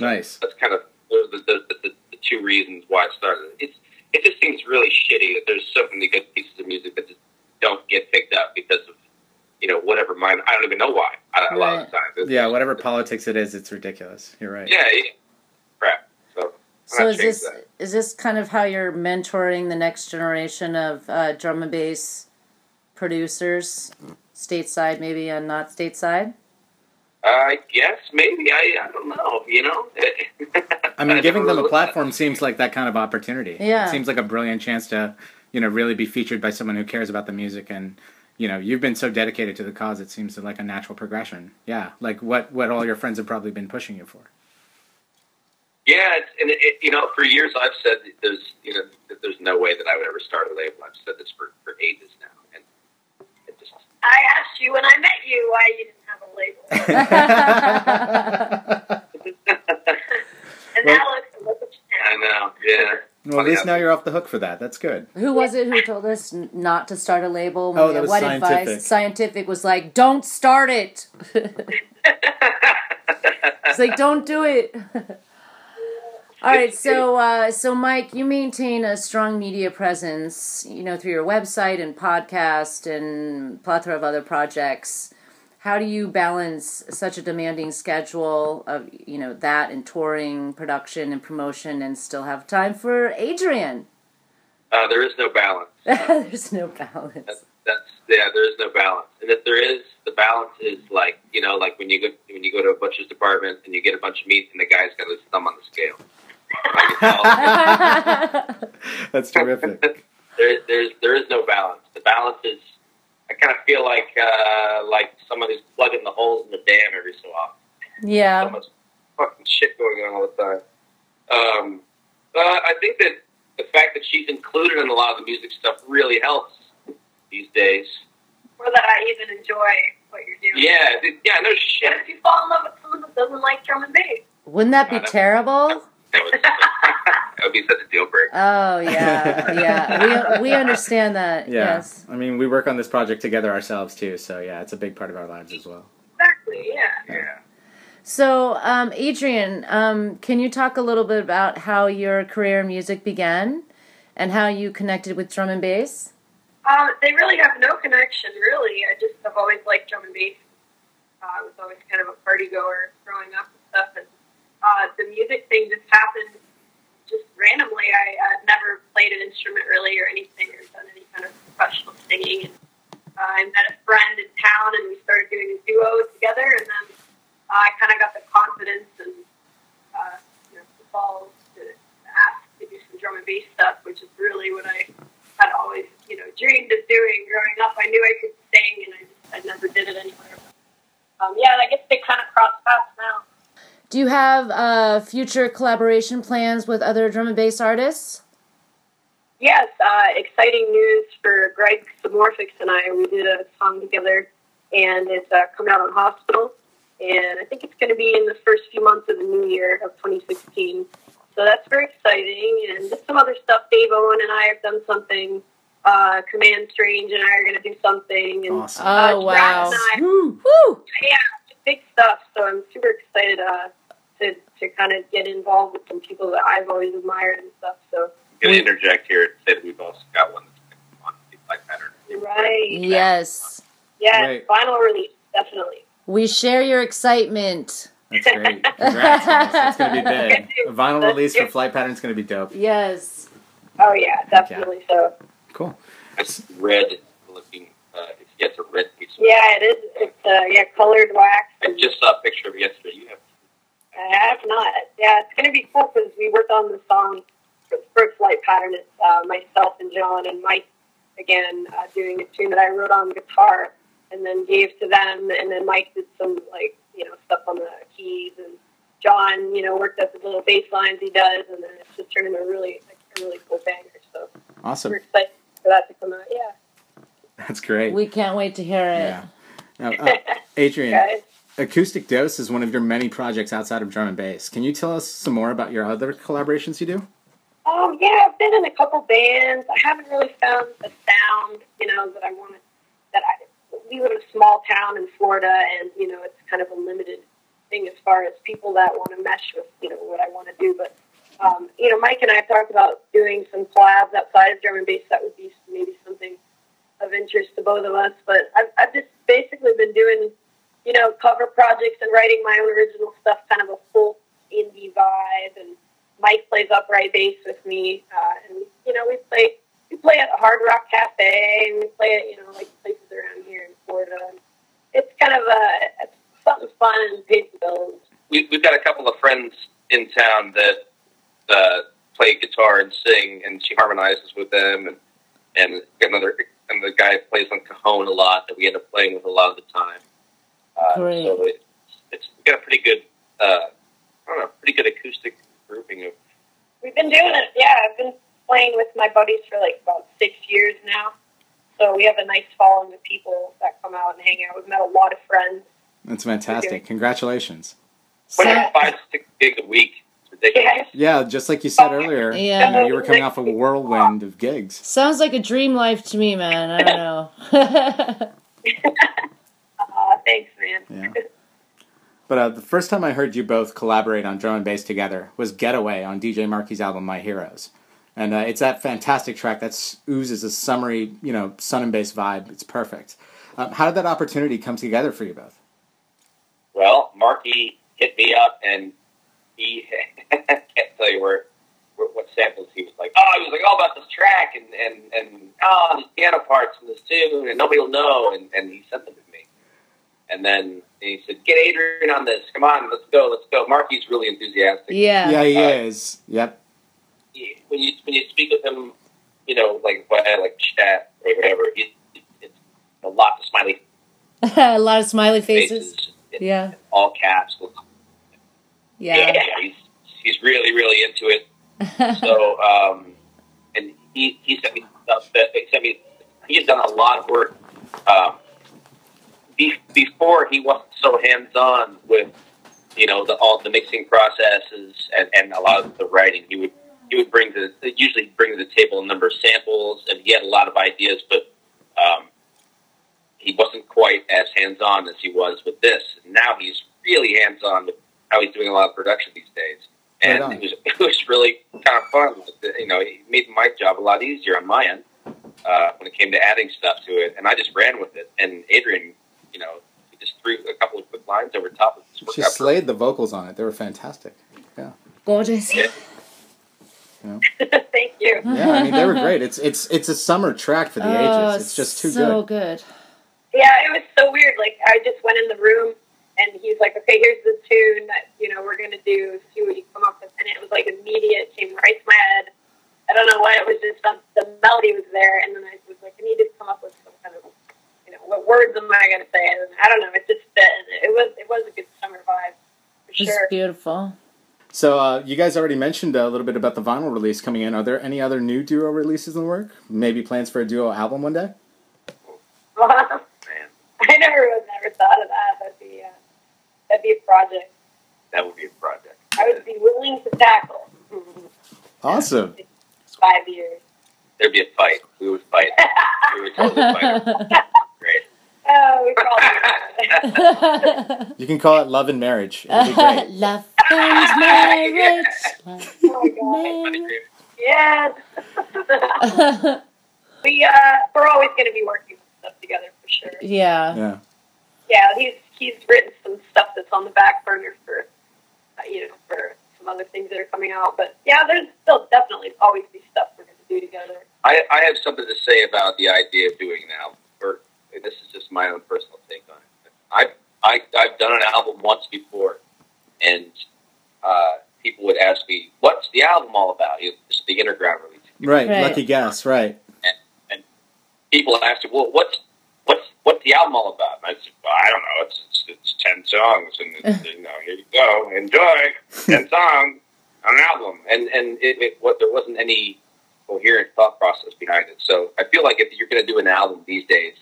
Nice. That's kind of those the, the, the, the two reasons why it started. It's it just seems really shitty that there's so many good pieces of music that just don't get picked up because of you know whatever mine. I don't even know why. I, A lot of the time, It's- Yeah, whatever politics it is, it's ridiculous. You're right. yeah, yeah, crap. So So is this that. is this kind of how you're mentoring the next generation of uh, drum and bass producers, stateside maybe and not stateside? I guess maybe I I don't know. You know. (laughs) I mean, (laughs) giving them a platform seems like that kind of opportunity. Yeah. It seems like a brilliant chance to, you know, really be featured by someone who cares about the music and, you know, you've been so dedicated to the cause. It seems like a natural progression. Yeah, like what what all your friends have probably been pushing you for. Yeah, it's, and it, it, you know, for years I've said there's, you know, that there's no way that I would ever start a label. I've said this for, for ages now, and it just I asked you when I met you why you didn't have a label. (laughs) (laughs) (laughs) and now look, look what you I know, yeah. Well, at least now you're off the hook for that. That's good. Who was it who told us n- not to start a label? Oh, that was what Scientific. advice? Scientific was like, "Don't start it." (laughs) it's like, "Don't do it." (laughs) All right, so uh, so Mike, you maintain a strong media presence, you know, through your website and podcast and plethora of other projects. How do you balance such a demanding schedule of you know that and touring, production, and promotion, and still have time for Adrian? Uh, there is no balance. (laughs) There's no balance. That's, that's yeah. There is no balance, and if there is, the balance is like you know, like when you go when you go to a butcher's department and you get a bunch of meat, and the guy's got his thumb on the scale. (laughs) That's terrific. (laughs) there, there's there is no balance. The balance is. I kind of feel like uh, like someone who's plugging the holes in the dam every so often. Yeah. So much fucking shit going on all the time. Um, uh, I think that the fact that she's included in a lot of the music stuff really helps these days. Or that I even enjoy what you're doing. Yeah, th- yeah, no shit. If you fall in love with someone that doesn't like drum and bass, Wouldn't that be terrible? That would, (laughs) that would be such a deal breaker. Oh yeah, yeah. We we understand that. Yeah. Yes. I mean, we work on this project together ourselves too, so yeah, it's a big part of our lives as well. exactly, yeah. Yeah. So, um, Adrian, um, can you talk a little bit about how your career in music began, and how you connected with drum and bass? Um, they really have no connection, really. I just have always liked drum and bass. Uh, I was always kind of a party goer growing up and stuff, and uh, the music thing just happened just randomly. I uh, never played an instrument really or anything or done any kind of professional singing. And, uh, I met a friend in town, and we started doing a duo together, and then uh, I kind of got the confidence and uh, you know, the balls to ask to do some drum and bass stuff, which is really what I had always, you know, dreamed of doing growing up. I knew I could sing, and I just I never did it anywhere. Um, yeah, I guess they kind of cross paths now. Do you have uh, future collaboration plans with other drum and bass artists? Yes, uh, exciting news for Greg Samorphix and I. We did a song together, and it's uh, coming out on Hospital. And I think it's going to be in the first few months of the new year of 2016. So that's very exciting. And just some other stuff. Dave Owen and I have done something. Uh, Command Strange and I are going to do something. And, Awesome. uh, Oh, wow. Drat and I- Woo! yeah, big stuff. So I'm super excited uh, to to kind of get involved with some people that I've always admired and stuff. So I'm going to interject here and say that we've also got one that's going to come on the Pattern. right, Yes. yeah, Right. final release definitely. We share your excitement. That's great. Congrats. guys. That's going to be (laughs) big. A vinyl release for Flight Pattern's going to be dope. Yes. Oh yeah, definitely. So Cool. It's red looking. Uh, it's, yeah, it's a red piece. Of yeah, it is. It's uh, yeah, colored wax. I just saw a picture of it yesterday. You have I have not. Yeah, it's going to be cool because we worked on the song for the first flight pattern. It's uh, myself and John and Mike again uh, doing a tune that I wrote on guitar and then gave to them. And then Mike did some like you know stuff on the keys and John you know worked up the little bass lines he does, and then it's just turned into a really like, a really cool banger. So Awesome. we're excited for that to come out. Yeah. That's great. We can't wait to hear it. Yeah. Now, uh, Adrian, (laughs) Guys. Acoustic Dose is one of your many projects outside of drum and bass. Can you tell us some more about your other collaborations you do? Um, yeah, I've been in a couple bands. I haven't really found the sound, you know, that I wanted. That I we live in a small town in Florida, and you know, it's kind of a limited thing as far as people that want to mesh with, you know, what I want to do. But um, you know, Mike and I talked about doing some collabs outside of drum and bass. That would be maybe something of interest to both of us. But I've, I've just basically been doing, you know, cover projects and writing my own original stuff, kind of a full indie vibe. And Mike plays upright bass with me, uh, and you know we play we play at Hard Rock Cafe, and we play at you know like places around here in Florida. It's kind of a something fun and pays. We, we've got a couple of friends in town that uh, play guitar and sing, and she harmonizes with them, and and another another guy plays on cajon a lot that we end up playing with a lot of the time. Uh, Great. So it's, it's got a pretty good, uh, I don't know, pretty good acoustic grouping of. We've been doing it. Yeah, I've been playing with my buddies for like about six years now. So we have a nice following of people that come out and hang out. We've met a lot of friends. That's fantastic. Congratulations. Playing five, six gigs a week. It's. Yeah, just like you said earlier, Yeah. you, know, you were coming off a whirlwind of gigs. Sounds like a dream life to me, man. I don't (laughs) know. (laughs) Thanks, man. Yeah. But uh, the first time I heard you both collaborate on drum and bass together was Getaway on DJ Marky's album My Heroes. And uh, it's that fantastic track that oozes a summery, you know, sun and bass vibe. It's perfect. Um, how did that opportunity come together for you both? Well, Marky hit me up, and he (laughs) I can't tell you where, where what samples he was like. Oh, he was like all about this track and and and oh these piano parts and this tune, and nobody will know. And and he sent them to me, and then he said, "Get Adrian on this. Come on, let's go, let's go." Marky's really enthusiastic. Yeah. Yeah, he Uh, is. Yep. he- when you when you speak with him, you know, like via like chat or whatever, it, it's a lot of smiley (laughs) a lot of smiley faces. faces, Yeah. all caps. Yeah. he's he's really really into it. (laughs) so um, and he he sent me stuff that he sent me. He's done a lot of work. Um, be, before he wasn't so hands on with you know the all the mixing processes and, and a lot of the writing. He would he would bring to usually bring to the table a number of samples, and he had a lot of ideas, but um, he wasn't quite as hands on as he was with this. Now he's really hands on with how he's doing a lot of production these days, and Right it was (laughs) it was really kind of fun. You know, it made my job a lot easier on my end uh, when it came to adding stuff to it, and I just ran with it. And Adrian, you know, he just threw a couple of quick lines over top of it. Just She out slayed the vocals on it. They were fantastic. Yeah. Gorgeous. Yeah. (laughs) Thank you. Yeah, I mean they were great. It's it's it's a summer track for the Oh, ages. It's just too good. so good. good. Yeah, it was so weird. Like I just went in the room and he's like, "Okay, here's the tune that you know we're gonna do. See what you come up with." And it was like immediate, came right to my head. I don't know why it was just some, the melody was there, and then I was like, "I need to come up with some kind of, you know, what words am I gonna say?" And I don't know. It just fit. It was it was a good summer vibe for It's sure. beautiful. So uh, you guys already mentioned a little bit about the vinyl release coming in. Are there any other new duo releases in the work? Maybe plans for a duo album one day? (laughs) I never would never thought of that. That'd be uh, that'd be a project That would be a project. I would be willing to tackle. (laughs) Awesome. Five years. There'd be a fight. We would fight. we would totally fight. (laughs) Great. Oh, we probably (laughs) You can call it love and marriage. It'll be great. (laughs) Love and marriage. Oh my. Yes. (laughs) we uh, we're always going to be working stuff together for sure. Yeah. Yeah. Yeah, he's he's written some stuff that's on the back burner for uh, you know for some other things that are coming out. But yeah, there's still definitely always be stuff we're going to do together. I, I have something to say about the idea of doing an album. Or this is just my own personal take on it. I I I've done an album once before, and uh, people would ask me, "What's the album all about?" You know, just the underground release. Right. Right. Lucky guess. Right. And, and people ask me, "Well, what's what's what's the album all about?" And I said, well, "I don't know. It's it's, it's ten songs, and (laughs) it's, you know, here you go, enjoy ten (laughs) songs on an album." And and it, it what there wasn't any coherent thought process behind it. So I feel like if you're going to do an album these days,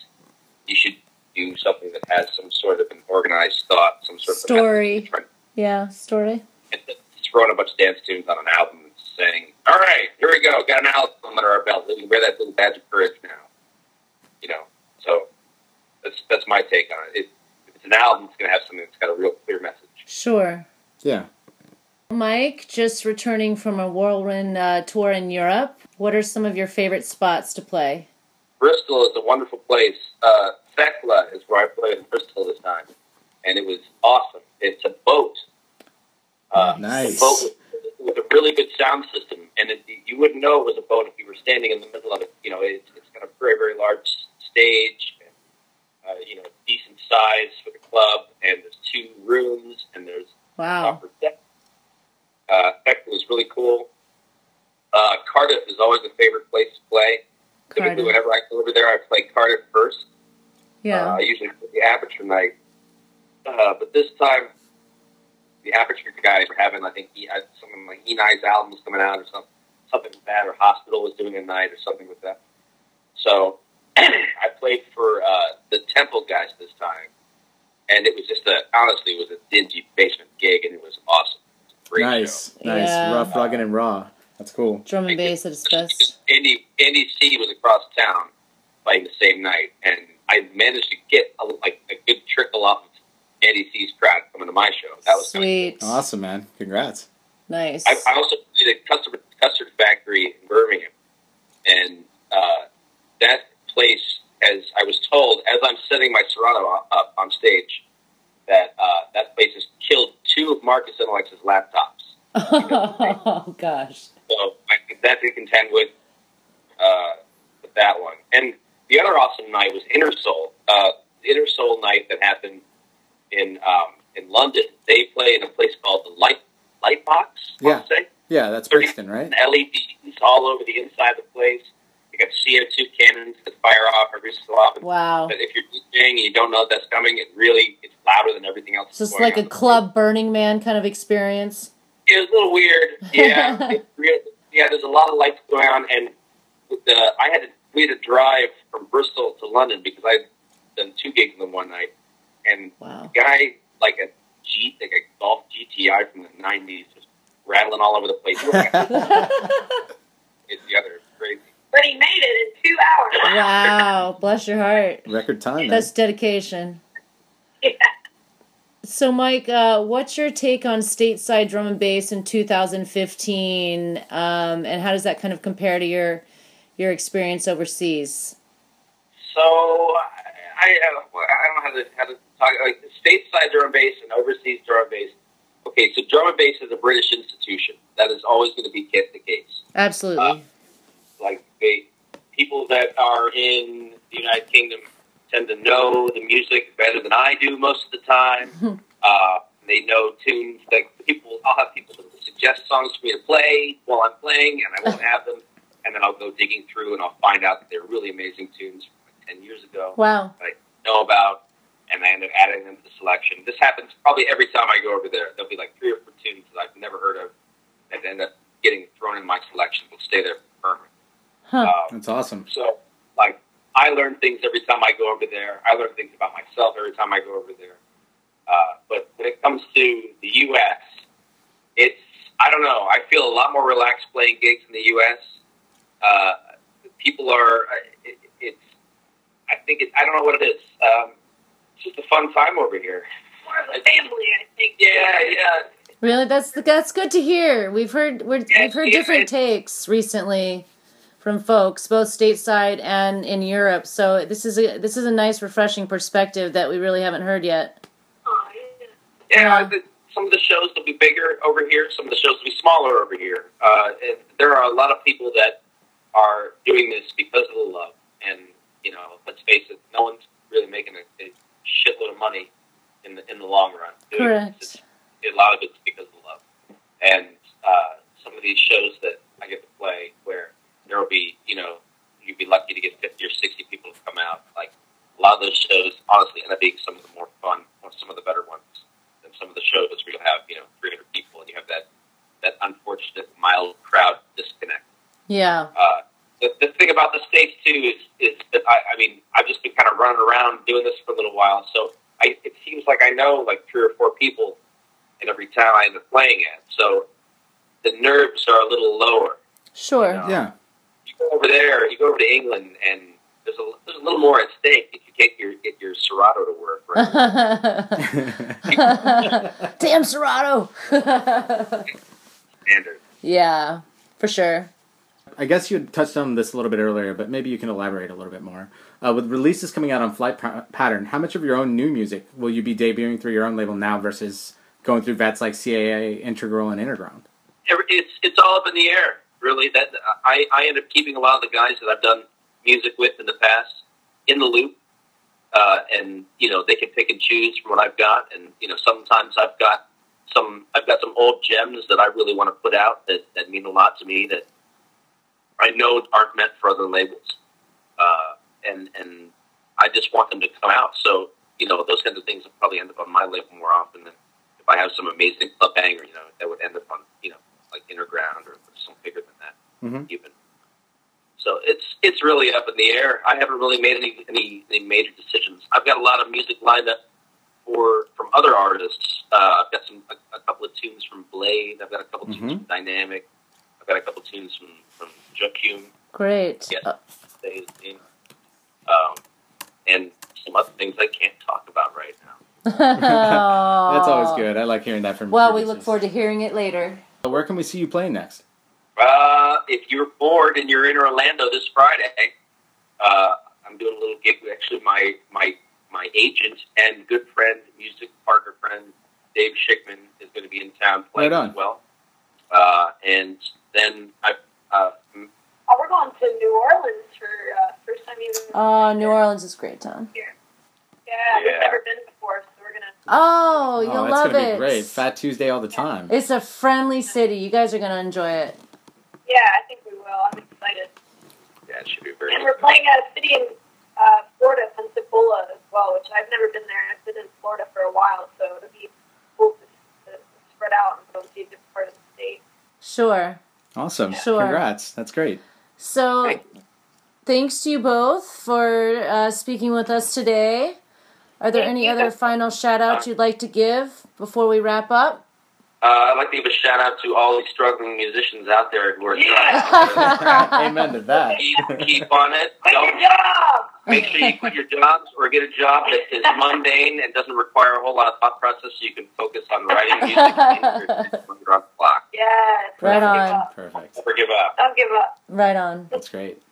you should do something that has some sort of an organized thought, some sort of Story. Yeah, story. just throwing a bunch of dance tunes on an album and saying, "All right, here we go, got an album under our belt. Let me wear that little badge of courage now." You know, so that's that's my take on it. it if it's an album, it's going to have something that's got a real clear message. Sure. Yeah. Mike, just returning from a whirlwind uh, tour in Europe, what are some of your favorite spots to play? Bristol is a wonderful place. Uh, Thekla is where I played in Bristol this time, and it was awesome. It's a boat. Uh, Nice. A boat with, with a really good sound system, and it, you wouldn't know it was a boat if you were standing in the middle of it. You know, it's, it's got a very, very large stage, and, uh, you know, decent size for the club, and there's two rooms, and there's Wow. upper deck. Uh, Heck was really cool. Uh, Cardiff is always a favorite place to play. Typically, whenever I go over there, I play Cardiff first. Yeah. Uh, I usually play the Aperture night. Uh, but this time, the Aperture guys were having, I think, E- uh, something like E-Nice albums coming out or something, something with that, or Hospital was doing a night or something with that. So (clears throat) I played for uh, the Temple guys this time, and it was just a, honestly, it was a dingy basement gig, and it was awesome. It was a great Nice, nice, Yeah. rough, rugged, and raw. That's cool. Drum and bass at its best. Andy Andy C was across town playing the same night, and I managed to get a, like a good trickle off of Andy C's crowd coming to my show. That was Sweet. Awesome, man. Congrats. Nice. I, I also played at Custard, Custard Factory in Birmingham, and uh, that place, as I was told, as I'm setting my Serato up on stage, that uh, that place has killed two of Marcus Intalex's laptops. (laughs) oh gosh. So I think that to contend with uh, with that one. And the other awesome night was Inner Soul. Uh, the Inner Soul night that happened in um, in London. They play in a place called the Light Light Box. I Yeah. say. Yeah, that's Brixton, right? LEDs all over the inside of the place. You got CO2 cannons that fire off every so often. Wow. But if you're DJing and you don't know that's coming, it really it's louder than everything else. It's just like a club Burning Man kind of experience. It was a little weird. (laughs) Yeah, it re- yeah. There's a lot of lights going on, and the, I had to we had to drive from Bristol to London because I had done two gigs in them one night, and wow. the guy like a G like a Golf GTI from the '90s just rattling all over the place. (laughs) it's the other crazy. But he made it in two hours. Wow. (laughs) Bless your heart. Record time. man. Dedication. Yeah. So, Mike, uh, what's your take on stateside drum and bass in 2015, um, and how does that kind of compare to your your experience overseas? So I, I, uh, don't know how to how to talk like stateside drum bass and overseas drum bass. Okay, so drum and bass is a British institution. That is always going to be the case. Absolutely. like they people that are in the United Kingdom tend to know the music better than I do most of the time. (laughs) uh, they know tunes that people. I'll have people that suggest songs for me to play while I'm playing, and I won't (laughs) have them. And then I'll go digging through, and I'll find out that they're really amazing tunes from like ten years ago Wow. that I know about, and I end up adding them to the selection. This happens probably every time I go over there. There'll be like three or four tunes that I've never heard of that end up getting thrown in my selection. Will stay there permanently. Huh. Um, That's awesome. so, like, I learn things every time I go over there. I learn things about myself every time I go over there. Uh, but when it comes to the U.S., it's I don't know. I feel a lot more relaxed playing gigs in the U.S. Uh, people are. uh, It, it's. I think it. I don't know what it is. Um, it's just a fun time over here. More of a family, I think. Yeah, yeah. Really, that's that's good to hear. We've heard we're, we've heard yeah, different takes recently from folks, both stateside and in Europe. So this is a this is a nice, refreshing perspective that we really haven't heard yet. Yeah, the, some of the shows will be bigger over here. Some of the shows will be smaller over here. Uh, and there are a lot of people that are doing this because of the love. And you know, let's face it, no one's really making a, a shitload of money in the in the long run. Correct. It's- a lot of it's because of the love. And uh, some of these shows that I get to play, where there will be, you know, you'd be lucky to get fifty or sixty people to come out. Like a lot of those shows, honestly, end up being some of the more fun, or some of the better ones than some of the shows where you'll have, you know, three hundred people, and you have that that unfortunate mild crowd disconnect. Yeah. Uh, the, the thing about the states too is is that I, I mean I've just been kind of running around doing this for a little while, so I, it seems like I know like three or four people in every town I end up playing at. So the nerves are a little lower. Sure. Yeah. You go over there, you go over to England, and there's a there's a little more at stake if you get your get your Serato to work. Right? (laughs) Damn Serato. (laughs) Standard. yeah, for sure. I guess you touched on this a little bit earlier, but maybe you can elaborate a little bit more. Uh, with releases coming out on Flight pa- Pattern, how much of your own new music will you be debuting through your own label now versus going through vets like CIA, Integral, and Interground? it's it's all up in the air. Really, that I I end up keeping a lot of the guys that I've done music with in the past in the loop, uh, and you know they can pick and choose from what I've got, and you know sometimes I've got some I've got some old gems that I really want to put out that that mean a lot to me that I know aren't meant for other labels, uh, and and I just want them to come out. So you know those kinds of things will probably end up on my label more often than if I have some amazing club banger. You know that would end up on you know like Interground or something bigger than that Mm-hmm. even. So it's it's really up in the air. I haven't really made any, any any major decisions. I've got a lot of music lined up for from other artists. Uh, I've got some a, a couple of tunes from Blade. I've got a couple tunes Mhm. from Dynamic. I've got a couple tunes from from Jokum. Great. Yes, Uh, they, you know, um, and some other things I can't talk about right now. (laughs) (laughs) That's always good. I like hearing that from. Well, we look forward to hearing it later. Where can we see you playing next? Uh, if you're bored and you're in Orlando this Friday, uh, I'm doing a little gig. Actually, my my my agent and good friend, music partner friend, Dave Schickman, is going to be in town playing Right on. as well. Uh, and then I, uh, m- Oh, we're going to New Orleans for uh, first time even. Oh, New Orleans is a great town. Yeah, Yeah. we've never been before, so we're gonna. Oh, you'll oh, love gonna it. be great. Fat Tuesday all the time. It's a friendly city. You guys are gonna enjoy it. Yeah, I think we will. I'm excited. yeah, it should be very. And we're playing at a city in uh, Florida, Pensacola, as well, which I've never been there. I've been in Florida for a while, so it'll be cool to, to spread out and go see a different part of the state. Sure. Awesome. Sure. Congrats. That's great. So, thanks to you both for uh, speaking with us today. Are there any other final shout outs you'd like to give before we wrap up? Uh, I'd like to give a shout out to all these struggling musicians out there who are trying. Amen to that. keep, keep on it. Don't make sure you quit your jobs or get a job that is mundane and doesn't require a whole lot of thought process, so you can focus on writing music when you're on the clock. Yes. Right give on. up. Perfect. Never give up. Don't give up. Right on. That's great.